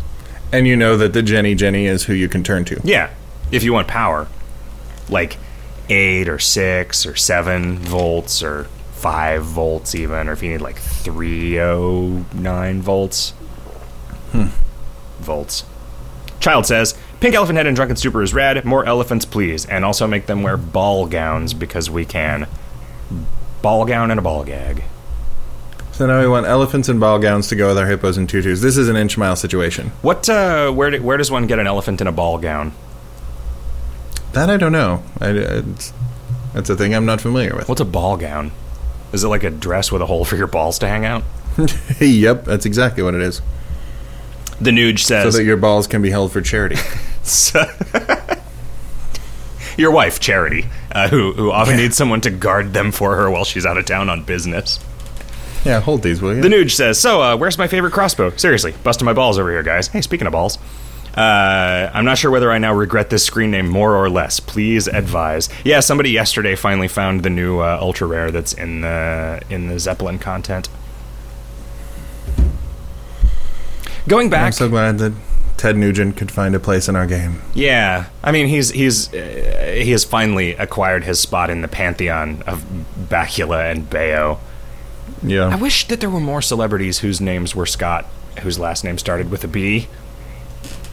And you know that the Jenny Jenny is who you can turn to. Yeah, if you want power, like eight or six or seven volts or five volts even, or if you need like three oh nine volts. Hmm. Volts. Child says, Pink elephant head and drunken stupor is rad. More elephants, please, and also make them wear ball gowns because we can. Ball gown and a ball gag. So now we want elephants and ball gowns to go with our hippos and tutus. This is an inch mile situation. What? Uh, where? Do, where does one get an elephant in a ball gown? That I don't know. I, it's, that's a thing I'm not familiar with. What's a ball gown? Is it like a dress with a hole for your balls to hang out? yep, that's exactly what it is. The Nuge says. So that your balls can be held for charity. your wife, Charity, uh, who who often needs someone to guard them for her while she's out of town on business. yeah, hold these, will you? The Nuge says, "So, uh, where's my favorite crossbow? Seriously, busting my balls over here, guys. Hey, speaking of balls." Uh, I'm not sure whether I now regret this screen name more or less. Please advise. Yeah, somebody yesterday finally found the new uh, ultra rare that's in the in the Zeppelin content. Going back, I'm so glad that Ted Nugent could find a place in our game. Yeah, I mean he's he's uh, he has finally acquired his spot in the pantheon of Bakula and Baio. Yeah, I wish that there were more celebrities whose names were Scott, whose last name started with a B.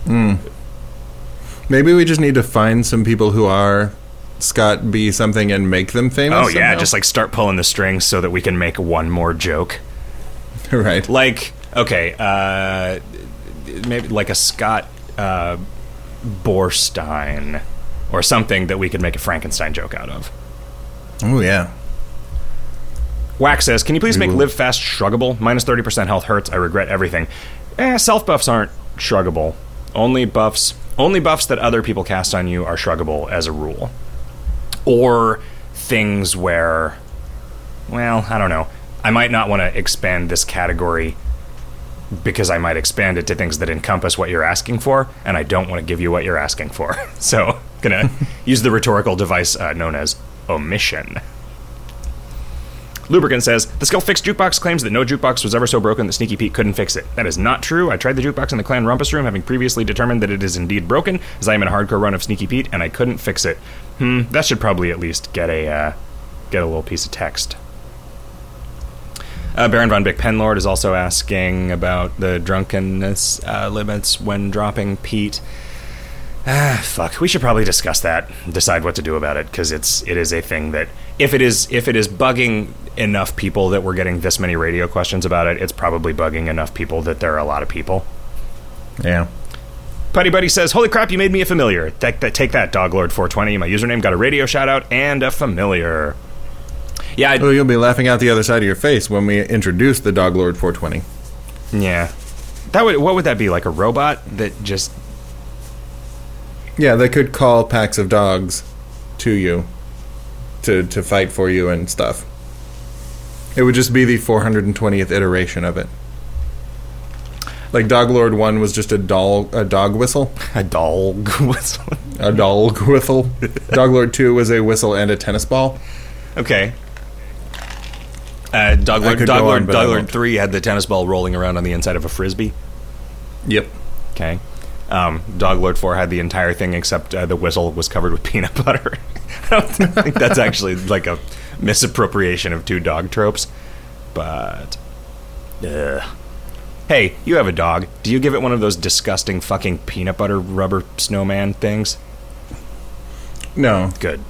Maybe we just need to find some people who are Scott B something and make them famous. Oh yeah, somehow. just like start pulling the strings so that we can make one more joke. right. Like okay, uh, maybe like a Scott uh, Borstein or something that we could make a Frankenstein joke out of. Oh yeah. Wax says, "Can you please We make will. live fast shruggable? Minus thirty percent health hurts. I regret everything. Eh, self buffs aren't shruggable. Only buffs, only buffs that other people cast on you are shruggable as a rule. Or things where, well, I don't know. I might not want to expand this category because I might expand it to things that encompass what you're asking for, and I don't want to give you what you're asking for. So, gonna use the rhetorical device uh, known as omission." Lubricant says the skill fixed jukebox claims that no jukebox was ever so broken that Sneaky Pete couldn't fix it. That is not true. I tried the jukebox in the clan rumpus room, having previously determined that it is indeed broken, as I am in a hardcore run of Sneaky Pete, and I couldn't fix it. Hmm, that should probably at least get a uh, get a little piece of text. Uh, Baron von Bick Penlord is also asking about the drunkenness uh, limits when dropping Pete. Ah, fuck. We should probably discuss that. Decide what to do about it because it's it is a thing that if it is if it is bugging enough people that we're getting this many radio questions about it, it's probably bugging enough people that there are a lot of people. Yeah. Putty Buddy says, "Holy crap, you made me a familiar. Take that, take that, Doglord420. My username got a radio shout out and a familiar. Yeah, I, Well, you'll be laughing out the other side of your face when we introduce the Dog Lord 420. yeah. That would what would that be like a robot that just Yeah, they could call packs of dogs to you to to fight for you and stuff. It would just be the 420th iteration of it. Like Dog Lord 1 was just a doll a dog whistle, a dog whistle? a dog whistle. Dog Lord 2 was a whistle and a tennis ball. okay. Uh, Dog Lord, Dog Lord, on, Dog Lord. Three had the tennis ball rolling around on the inside of a frisbee. Yep. Okay. Um, Dog Lord 4 had the entire thing except uh, the whistle was covered with peanut butter. I don't think that's actually like a misappropriation of two dog tropes. But. Ugh. Hey, you have a dog. Do you give it one of those disgusting fucking peanut butter rubber snowman things? No. Good.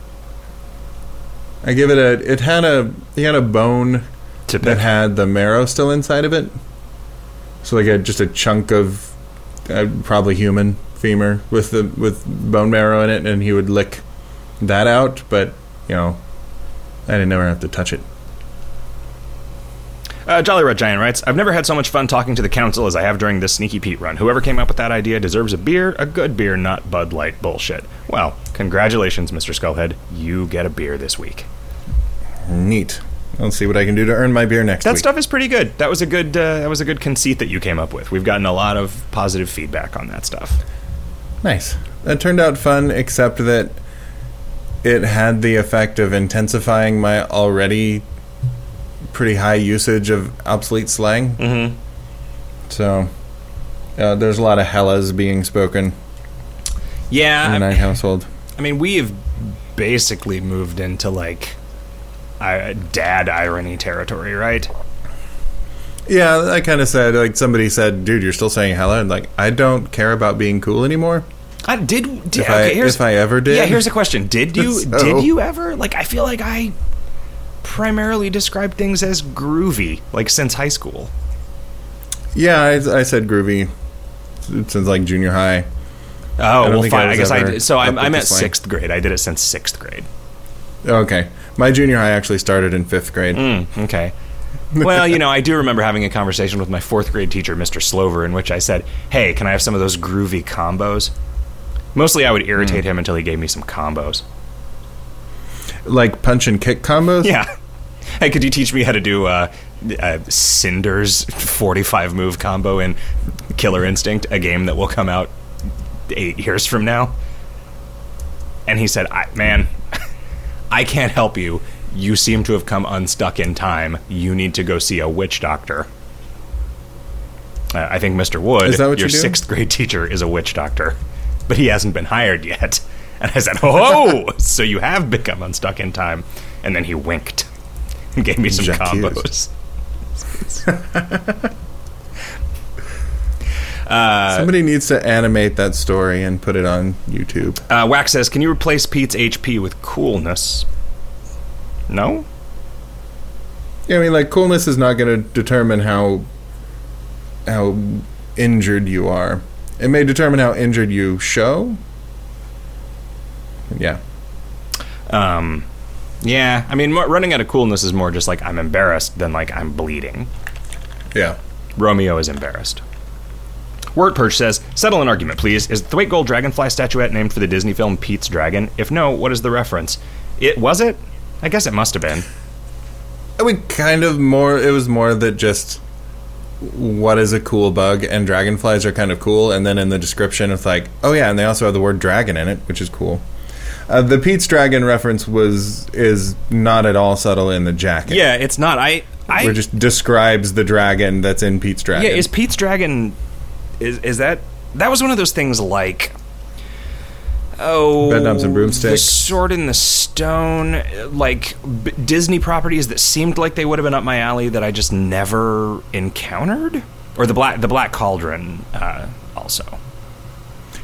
I give it a it had a he had a bone that had the marrow still inside of it. So like a just a chunk of uh, probably human femur with the with bone marrow in it, and he would lick that out. But you know, I didn't ever have to touch it. Uh, Jolly Red Giant writes, I've never had so much fun talking to the council as I have during this Sneaky Pete run. Whoever came up with that idea deserves a beer, a good beer, not Bud Light bullshit. Well, congratulations, Mr. Skullhead. You get a beer this week. Neat. I'll see what I can do to earn my beer next That week. stuff is pretty good. That was a good. Uh, that was a good conceit that you came up with. We've gotten a lot of positive feedback on that stuff. Nice. That turned out fun, except that it had the effect of intensifying my already pretty high usage of obsolete slang. Mm-hmm. So uh, there's a lot of hellas being spoken Yeah, the I, night household. I mean, we have basically moved into like uh, dad irony territory, right? Yeah, I kind of said like somebody said, "Dude, you're still saying hello," And like, I don't care about being cool anymore. I did. did If I- okay, here's, if I ever did. Yeah, here's a question. Did you? So- Did you ever? Like, I feel like I primarily describe things as groovy, like since high school. Yeah, I, I said groovy since like junior high. Oh well, think I fine. I, guess I did. So I'm, I'm at sixth grade. I did it since sixth grade. Okay, my junior high actually started in fifth grade. Mm, okay. well, you know, I do remember having a conversation with my fourth grade teacher, Mr. Slover, in which I said, "Hey, can I have some of those groovy combos?" Mostly, I would irritate him until he gave me some combos. Like punch and kick combos. Yeah. Hey, could you teach me how to do uh, uh, Cinder's 45 move combo in Killer Instinct, a game that will come out eight years from now? And he said, I, Man, I can't help you. You seem to have come unstuck in time. You need to go see a witch doctor. Uh, I think Mr. Wood, Is that what your sixth grade teacher, is a witch doctor, but he hasn't been hired yet. And I said, "Oh, so you have become unstuck in time?" And then he winked and gave me some Jacques combos. Somebody needs to animate that story and put it on YouTube. Uh, Wax says, "Can you replace Pete's HP with coolness?" No. Yeah, I mean, like coolness is not going to determine how how injured you are. It may determine how injured you show. Yeah. Um, yeah. I mean, running out of coolness is more just like I'm embarrassed than like I'm bleeding. Yeah. Romeo is embarrassed. Word Perch says, settle an argument, please. Is the Thwaitgold Dragonfly statuette named for the Disney film Pete's Dragon? If no, what is the reference? It was it? I guess it must have been. I mean, kind of more. It was more that just what is a cool bug, and dragonflies are kind of cool. And then in the description, it's like, oh yeah, and they also have the word dragon in it, which is cool. Uh, the Pete's dragon reference was is not at all subtle in the jacket. Yeah, it's not. I. I it just describes the dragon that's in Pete's dragon. Yeah, is Pete's Dragon is is that that was one of those things like oh, Bedknobs and Broomsticks. The. Sword in the Stone, like B- Disney properties that seemed like they would have been up my alley that I just never encountered, or the black the Black Cauldron, uh, also.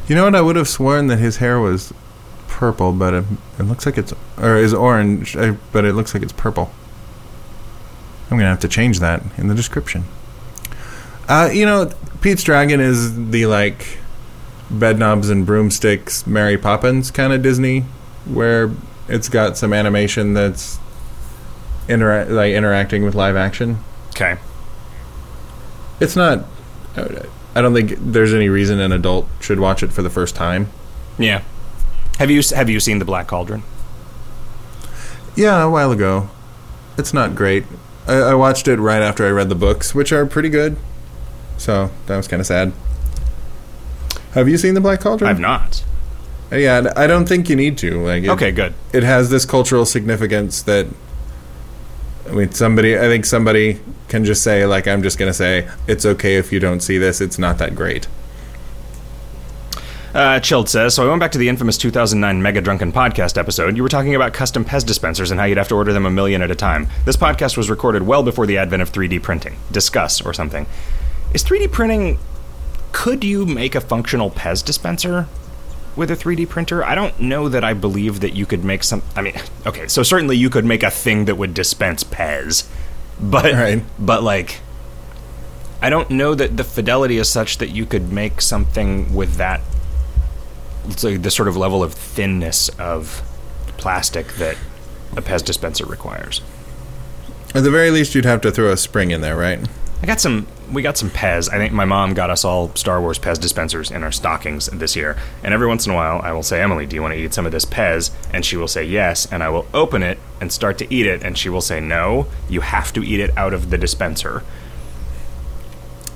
You know what? I would have sworn that his hair was purple, but it, it looks like it's or is orange, uh, but it looks like it's purple. I'm gonna have to change that in the description. Uh, you know, Pete's Dragon is the like bedknobs and broomsticks, Mary Poppins kind of Disney, where it's got some animation that's intera- like interacting with live action. Okay. It's not. I don't think there's any reason an adult should watch it for the first time. Yeah. Have you have you seen the Black Cauldron? Yeah, a while ago. It's not great. I, I watched it right after I read the books, which are pretty good. So that was kind of sad. Have you seen the Black Cauldron? I've not. Yeah, I don't think you need to. Like, it, Okay, good. It has this cultural significance that. I mean, somebody. I think somebody can just say, like, I'm just gonna say, it's okay if you don't see this. It's not that great. Uh, Chilled says, so I went back to the infamous 2009 Mega Drunken podcast episode. You were talking about custom Pez dispensers and how you'd have to order them a million at a time. This podcast was recorded well before the advent of 3D printing. Discuss or something. Is 3D printing. Could you make a functional Pez dispenser with a 3D printer? I don't know that I believe that you could make some. I mean, okay, so certainly you could make a thing that would dispense Pez. But, Right. but like. I don't know that the fidelity is such that you could make something with that it's like the sort of level of thinness of plastic that a Pez dispenser requires. At the very least, you'd have to throw a spring in there, right? I got some. We got some Pez. I think my mom got us all Star Wars Pez dispensers in our stockings this year. And every once in a while, I will say, Emily, do you want to eat some of this Pez? And she will say yes. And I will open it and start to eat it. And she will say, no, you have to eat it out of the dispenser.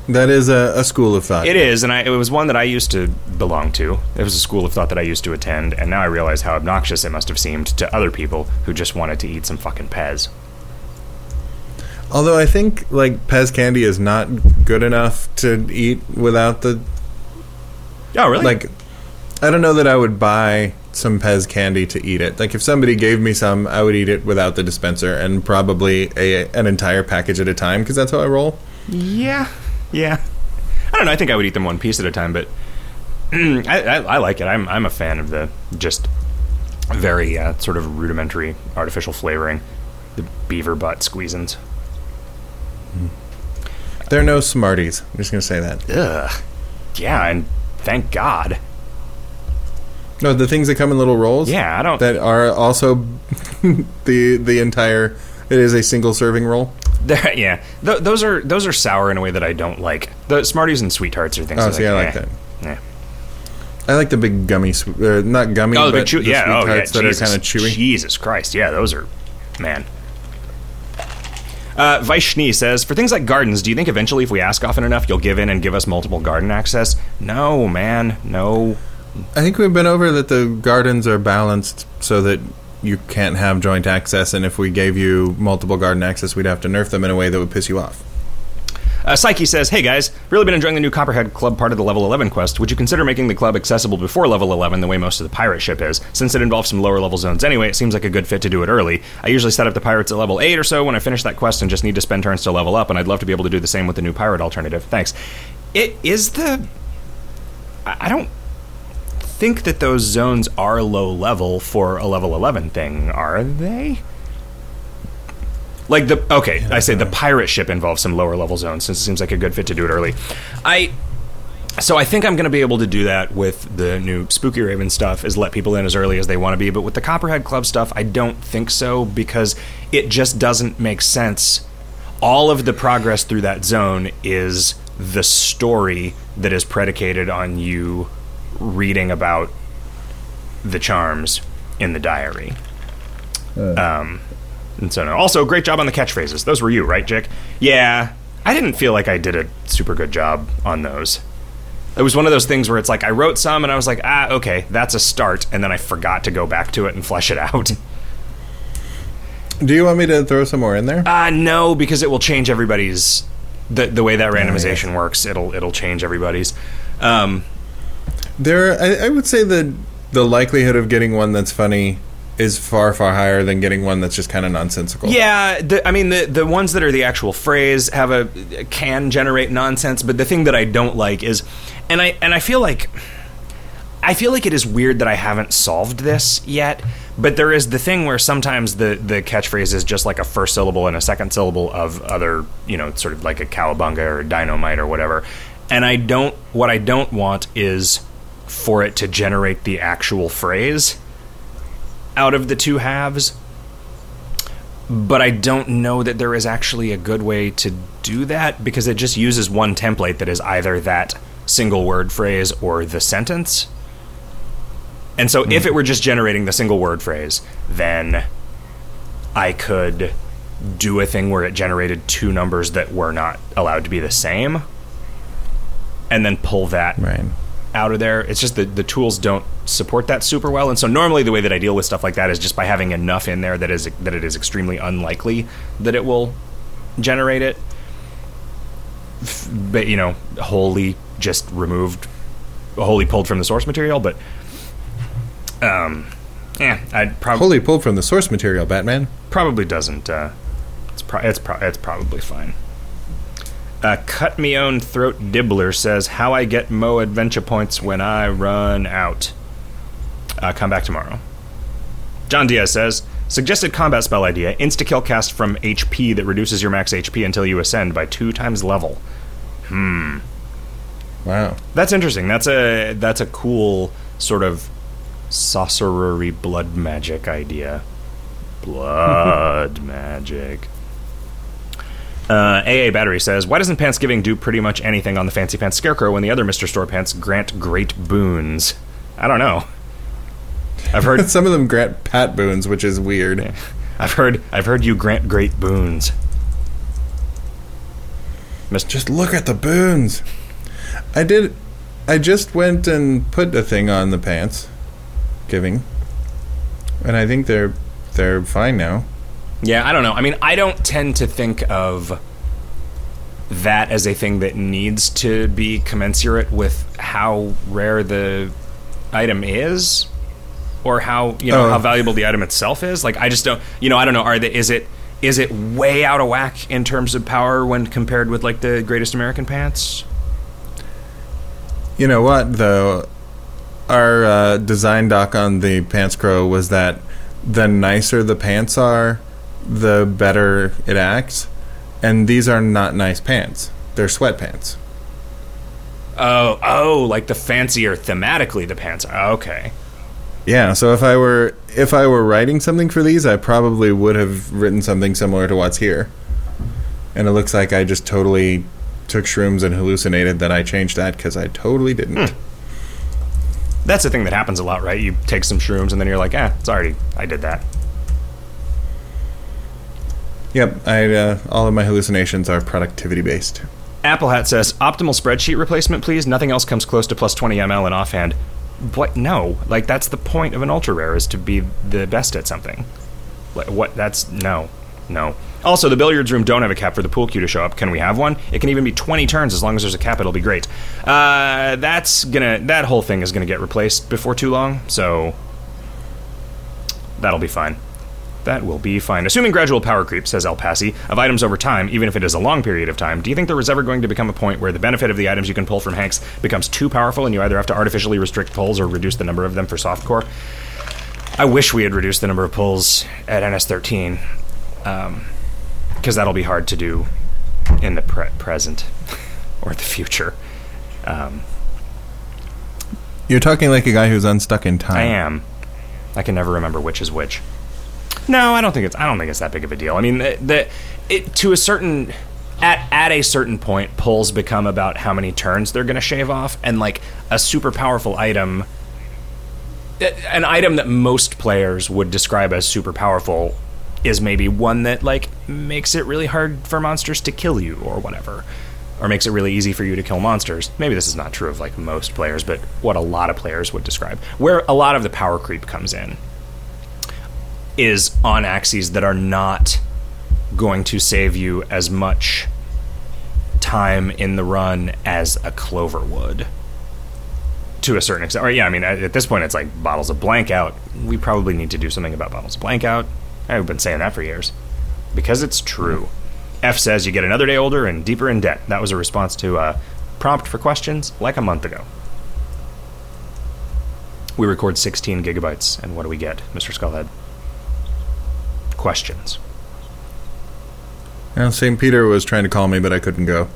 That is a, a school of thought. It is, and I, it was one that I used to belong to. It was a school of thought that I used to attend, and now I realize how obnoxious it must have seemed to other people who just wanted to eat some fucking Pez. Although I think like Pez candy is not good enough to eat without the Oh, really? like. I don't know that I would buy some Pez candy to eat it. Like if somebody gave me some, I would eat it without the dispenser and probably a an entire package at a time because that's how I roll. Yeah, yeah. I don't know. I think I would eat them one piece at a time, but I, I, I like it. I'm I'm a fan of the just very uh, sort of rudimentary artificial flavoring, the beaver butt squeezins. They're no Smarties. I'm just gonna say that. Ugh. Yeah, and thank God. No, the things that come in little rolls. Yeah, I don't. That are also the the entire. It is a single serving roll. They're- yeah, Th- those are those are sour in a way that I don't like. The Smarties and Sweethearts are things. Oh, that see, I like eh, that. Yeah. I like the big gummy, sw- uh, not gummy, Oh, the but chew- the yeah, oh, yeah, sweethearts that Jesus, are kind of chewy. Jesus Christ, yeah, those are, man. Uh, Vaishni says, for things like gardens, do you think eventually, if we ask often enough, you'll give in and give us multiple garden access? No, man, no. I think we've been over that the gardens are balanced so that you can't have joint access, and if we gave you multiple garden access, we'd have to nerf them in a way that would piss you off. Uh, Psyche says, hey guys, really been enjoying the new Copperhead Club part of the level 11 quest. Would you consider making the club accessible before level 11 the way most of the pirate ship is? Since it involves some lower level zones anyway, it seems like a good fit to do it early. I usually set up the pirates at level 8 or so when I finish that quest and just need to spend turns to level up, and I'd love to be able to do the same with the new pirate alternative. Thanks. It is the. I don't think that those zones are low level for a level 11 thing, are they? Like the okay, I say the pirate ship involves some lower level zones since it seems like a good fit to do it early. I so I think I'm going to be able to do that with the new Spookyraven stuff is let people in as early as they want to be, but with the Copperhead Club stuff, I don't think so because it just doesn't make sense. All of the progress through that zone is the story that is predicated on you reading about the charms in the diary. Um, and so, no. also, great job on the catchphrases. Those were you, right, Jick? Yeah, I didn't feel like I did a super good job on those. It was one of those things where it's like I wrote some and I was like, ah, okay, that's a start, and then I forgot to go back to it and flesh it out. Do you want me to throw some more in there? Ah, no, because it will change everybody's the the way that randomization works. It'll it'll change everybody's. Um, There, I, I would say that the likelihood of getting one that's funny is far far higher than getting one that's just kind of nonsensical. Yeah, the, I mean the the ones that are the actual phrase have a can generate nonsense, but the thing that I don't like is, and I and I feel like, I feel like it is weird that I haven't solved this yet. But there is the thing where sometimes the the catchphrase is just like a first syllable and a second syllable of other, you know, sort of like a cowabunga or a dynamite or whatever. And I don't. What I don't want is for it to generate the actual phrase out of the two halves. But I don't know that there is actually a good way to do that because it just uses one template that is either that single word phrase or the sentence. And so if it were just generating the single word phrase, then I could do a thing where it generated two numbers that were not allowed to be the same and then pull that Right. Out of there. It's just that the tools don't support that super well, and so normally the way that I deal with stuff like that is just by having enough in there that is that it is extremely unlikely that it will generate it. But you know, wholly just removed, wholly pulled from the source material. But um, yeah, I'd probably Wholly pulled from the source material, Batman. probably doesn't. Uh, it's pro- it's pro- it's probably fine. Uh, Cut me own throat dibbler says how I get mo adventure points when I run out. Uh, come back tomorrow. John Diaz says suggested combat spell idea: insta kill cast from HP that reduces your max HP until you ascend by two times level. Hmm. Wow. That's interesting. That's a that's a cool sort of sorcerery blood magic idea. Blood magic. Uh, AA Battery says, "Why doesn't Pantsgiving do pretty much anything on the Fancy Pants Scarecrow when the other Mister Store Pants grant great boons?" I don't know. I've heard, Some of them grant pat boons, which is weird. I've heard, I've heard you grant great boons. Mister, Just look at the boons. I did. I just went and put a thing on the pants, giving, and I think they're they're fine now. Yeah, I don't know. I mean, I don't tend to think of that as a thing that needs to be commensurate with how rare the item is or how, you know, Oh. how valuable the item itself is. Like I just don't, you know, I don't know, are they is it is it way out of whack in terms of power when compared with like the Greatest American Pants? You know what though? Our uh, design doc on the Pants Crow was that the nicer the pants are, the better it acts. And these are not nice pants. They're sweatpants. Oh, oh, like the fancier thematically the pants are. Okay. Yeah, so if I were if I were writing something for these, I probably would have written something similar to what's here. And it looks like I just totally took shrooms and hallucinated that I changed that because I totally didn't. That's the thing that happens a lot, right? You take some shrooms and then you're like, "Ah, it's already I did that." Yep, I uh, all of my hallucinations are productivity based. Apple Hat says optimal spreadsheet replacement, please. Nothing else comes close to plus 20 ml in offhand. What? No. Like that's the point of an ultra rare is to be the best at something. Like, what? That's no, no. Also, the billiards room don't have a cap for the pool cue to show up. Can we have one? It can even be 20 turns as long as there's a cap. It'll be great. Uh, that's gonna. That whole thing is gonna get replaced before too long. So that'll be fine. That will be fine. Assuming gradual power creep, says El Pasi, of items over time, even if it is a long period of time, do you think there was ever going to become a point where the benefit of the items you can pull from Hagnk's becomes too powerful and you either have to artificially restrict pulls or reduce the number of them for softcore? I wish we had reduced the number of pulls at NS13, because that'll be hard to do in the pre- present or the future. Um, You're talking like a guy who's unstuck in time. I am. I can never remember which is which. No, I don't think it's. I don't think it's that big of a deal. I mean, the, the it to a certain at at a certain point, pulls become about how many turns they're going to shave off, and like a super powerful item, an item that most players would describe as super powerful, is maybe one that like makes it really hard for monsters to kill you or whatever. Or makes it really easy for you to kill monsters. Maybe this is not true of like most players, but what a lot of players would describe. Where a lot of the power creep comes in is on axes that are not going to save you as much time in the run as a clover would. to a certain extent. Or yeah, I mean, at, this point, it's like bottles of blank out. We probably need to do something about bottles of blank out. I've been saying that for years because it's true. F says you get another day older and deeper in debt. That was a response to a prompt for questions like a month ago. We record 16 gigabytes, and what do we get, Mr. Skullhead? Questions. Well, St. Peter was trying to call me, but I couldn't go.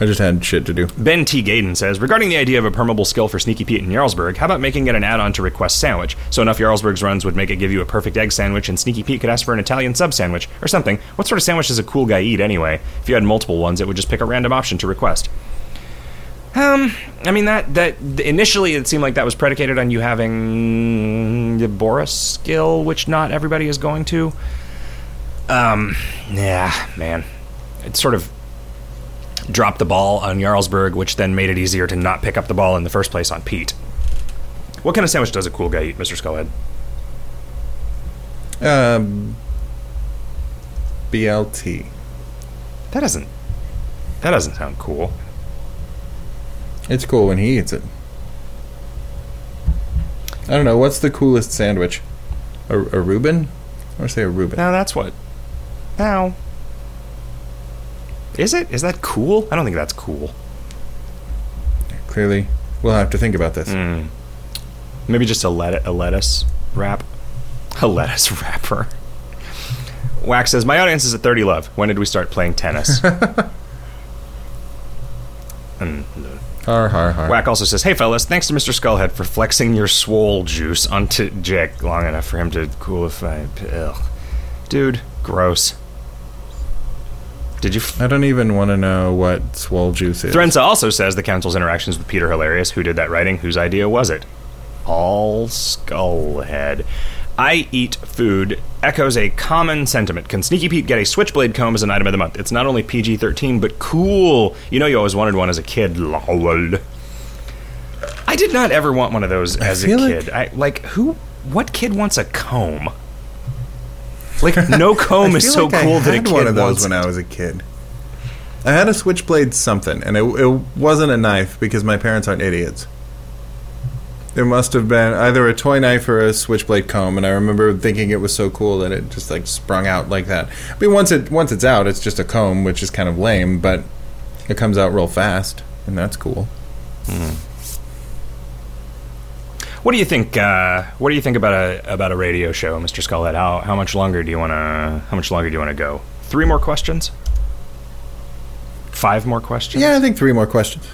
I just had shit to do. Ben T. Gaden says, regarding the idea of a permeable skill for Sneaky Pete in Jarlsberg, how about making it an add-on to Request Sandwich? So enough Jarlsberg's runs would make it give you a perfect egg sandwich, and Sneaky Pete could ask for an Italian sub sandwich or something. What sort of sandwich does a cool guy eat anyway? If you had multiple ones, it would just pick a random option to request. Um, I mean that that initially it seemed like that was predicated on you having the Boris skill, which not everybody is going to. Um, yeah, man, it sort of dropped the ball on Jarlsberg, which then made it easier to not pick up the ball in the first place on Pete. What kind of sandwich does a cool guy eat, Mister Skullhead? Um, BLT. That doesn't. That doesn't sound cool. It's cool when he eats it. I don't know. What's the coolest sandwich? A, a Reuben? Or say a Reuben? Now that's what. Now. Is it? Is that cool? I don't think that's cool. Clearly, we'll have to think about this. Mm. Maybe just a, let- a lettuce wrap. A lettuce wrapper. Wax says, My audience is at 30 love. When did we start playing tennis? and Har har har. Whack also says, "Hey fellas, thanks to Mr. Skullhead for flexing your swole juice onto Jick long enough for him to coolify." Ugh. Dude, gross. Did you? F- I don't even want to know what swole juice is. Threnza also says the council's interactions with Peter hilarious. Who did that writing? Whose idea was it? All Skullhead. I eat food echoes a common sentiment. Can Sneaky Pete get a switchblade comb as an item of the month? It's not only PG 13, but cool. You know, you always wanted one as a kid. Lol. I did not ever want one of those as a feel like- kid. I like who? What kid wants a comb? Like no comb is so like cool I that a had kid one of those when I was a kid. I had a switchblade something, and it, it wasn't a knife because my parents aren't idiots. There must have been either a toy knife or a switchblade comb, and I remember thinking it was so cool that it just like sprung out like that. I mean, once it once it's out, it's just a comb, which is kind of lame, but it comes out real fast, and that's cool. What do you think? Uh, what do you think about a about a radio show, Mr. Skullhead? How how much longer do you want to? How much longer do you want to go? Three more questions. Five more questions. Yeah, I think three more questions.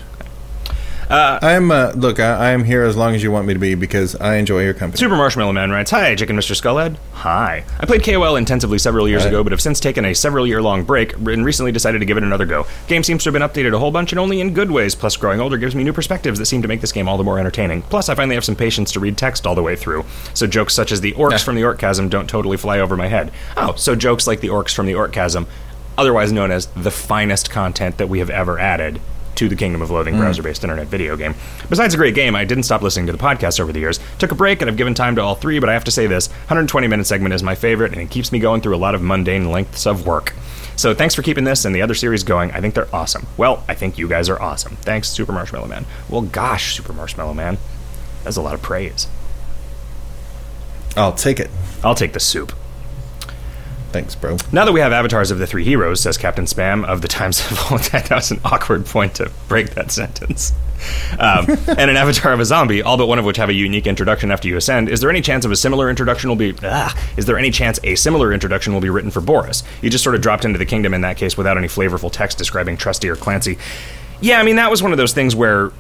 Uh, I'm uh, look. I, I am here as long as you want me to be because I enjoy your company. Super Marshmallow Man writes, Hi, Chicken Mr. Skullhead. Hi. I played KOL intensively several years Hi. ago, but have since taken a several year long break and recently decided to give it another go. Game seems to have been updated a whole bunch and only in good ways, plus growing older gives me new perspectives that seem to make this game all the more entertaining. Plus, I finally have some patience to read text all the way through, so jokes such as the orcs from the Orcasm don't totally fly over my head. Oh, so jokes like the orcs from the Orcasm, otherwise known as the finest content that we have ever added to the Kingdom of Loathing hmm. browser based internet video game. Besides a great game, I didn't stop listening to the podcast over the years. Took a break and I've given time to all three, but I have to say this 120 minute segment is my favorite and it keeps me going through a lot of mundane lengths of work. So thanks for keeping this and the other series going. I think they're awesome. Well, I think you guys are awesome. Thanks, Super Marshmallow Man. Well, gosh, Super Marshmallow Man. That's a lot of praise. I'll take it. I'll take the soup. Thanks, bro. Now that we have avatars of the three heroes, says Captain Spam of the Times of that was an awkward point to break that sentence. Um, and an avatar of a zombie, all but one of which have a unique introduction after you ascend. Is there any chance of a similar introduction will be? Ah, is there any chance a similar introduction will be written for Boris? You just sort of dropped into the kingdom in that case without any flavorful text describing Trusty or Clancy. Yeah, I mean that was one of those things where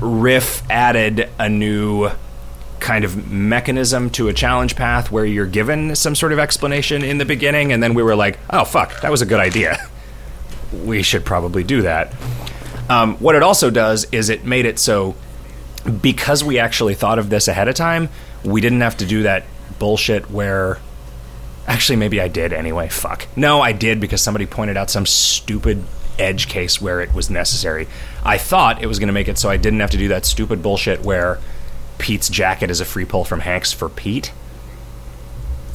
Riff added a new kind of mechanism to a challenge path where you're given some sort of explanation in the beginning, and then we were like, oh, fuck, that was a good idea. We should probably do that. Um, what it also does is it made it so because we actually thought of this ahead of time, we didn't have to do that bullshit where. Actually, maybe I did anyway. Fuck. No, I did because somebody pointed out some stupid edge case where it was necessary. I thought it was going to make it so I didn't have to do that stupid bullshit where Pete's jacket is a free pull from Hagnk's for Pete.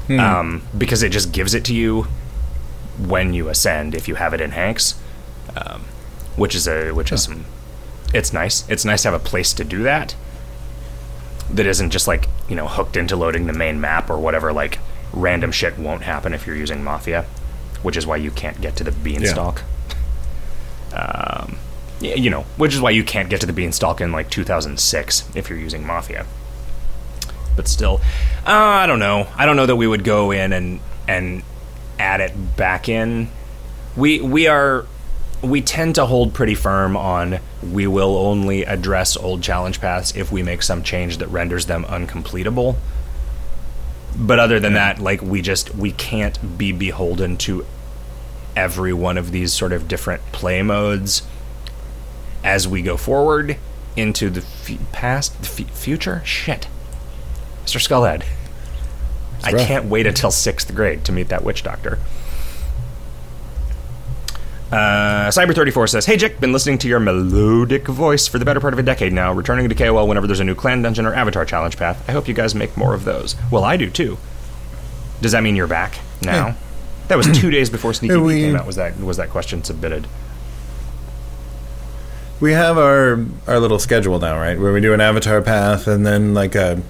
Um, because it just gives it to you when you ascend if you have it in Hagnk's, um, which is a which is some it's nice. It's nice to have a place to do that. That isn't just like you know hooked into loading the main map or whatever. Like random shit won't happen if you're using Mafia, which is why you can't get to the beanstalk. Um, y- you know, which is why you can't get to the beanstalk in like 2006 if you're using Mafia. But still, uh, I don't know. I don't know that we would go in and and add it back in. We we are we tend to hold pretty firm on we will only address old challenge paths if we make some change that renders them uncompletable. But other than that, like we just we can't be beholden to every one of these sort of different play modes as we go forward into the f- past, the f- future. Shit, Mr. Skullhead. I rough. can't wait until sixth grade to meet that witch doctor. Uh, Cyber34 says, Hey, Jick, been listening to your melodic voice for the better part of a decade now, returning to KOL whenever there's a new clan dungeon or avatar challenge path. I hope you guys make more of those. Well, I do too. Does that mean you're back now? Yeah. That was two days before Sneaky we- came out. Was that was that question submitted? We have our our little schedule now, right? Where we do an avatar path and then like a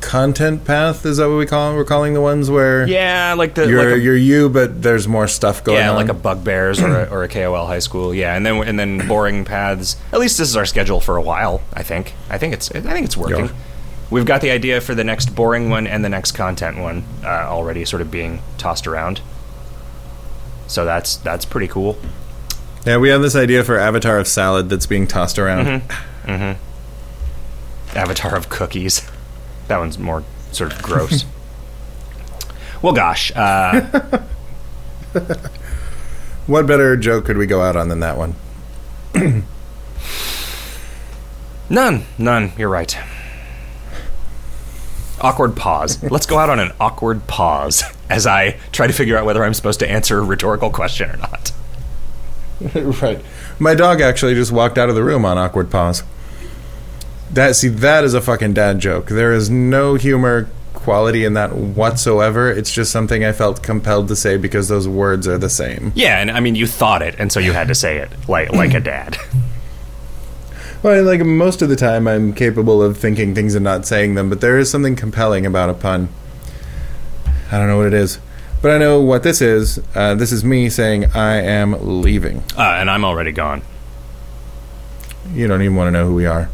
content path. Is that what we call? We're calling the ones where Yeah, like the you're like a, you're you, but there's more stuff going on. yeah, on. like a Bugbears or a, or a KOL high school. Yeah, and then and then boring paths. At least this is our schedule for a while. I think. I think it's I think it's working. Yeah. We've got the idea for the next boring one and the next content one uh, already sort of being tossed around. So that's that's pretty cool. Yeah, we have this idea for avatar of salad that's being tossed around. Mm-hmm. Avatar of cookies. That one's more sort of gross. well, gosh, uh, What better joke could we go out on than that one? none, none. You're right. Awkward pause. Let's go out on an awkward pause as I try to figure out whether I'm supposed to answer a rhetorical question or not. right. My dog actually just walked out of the room on awkward pause. That see that is a fucking dad joke. There is no humor quality in that whatsoever. It's just something I felt compelled to say because those words are the same. Yeah, and I mean, you thought it, and so you had to say it like like a dad. Well, like most of the time, I'm capable of thinking things and not saying them, but there is something compelling about a pun. I don't know what it is, but I know what this is. Uh, this is me saying I am leaving. Uh, and I'm already gone. You don't even want to know who we are.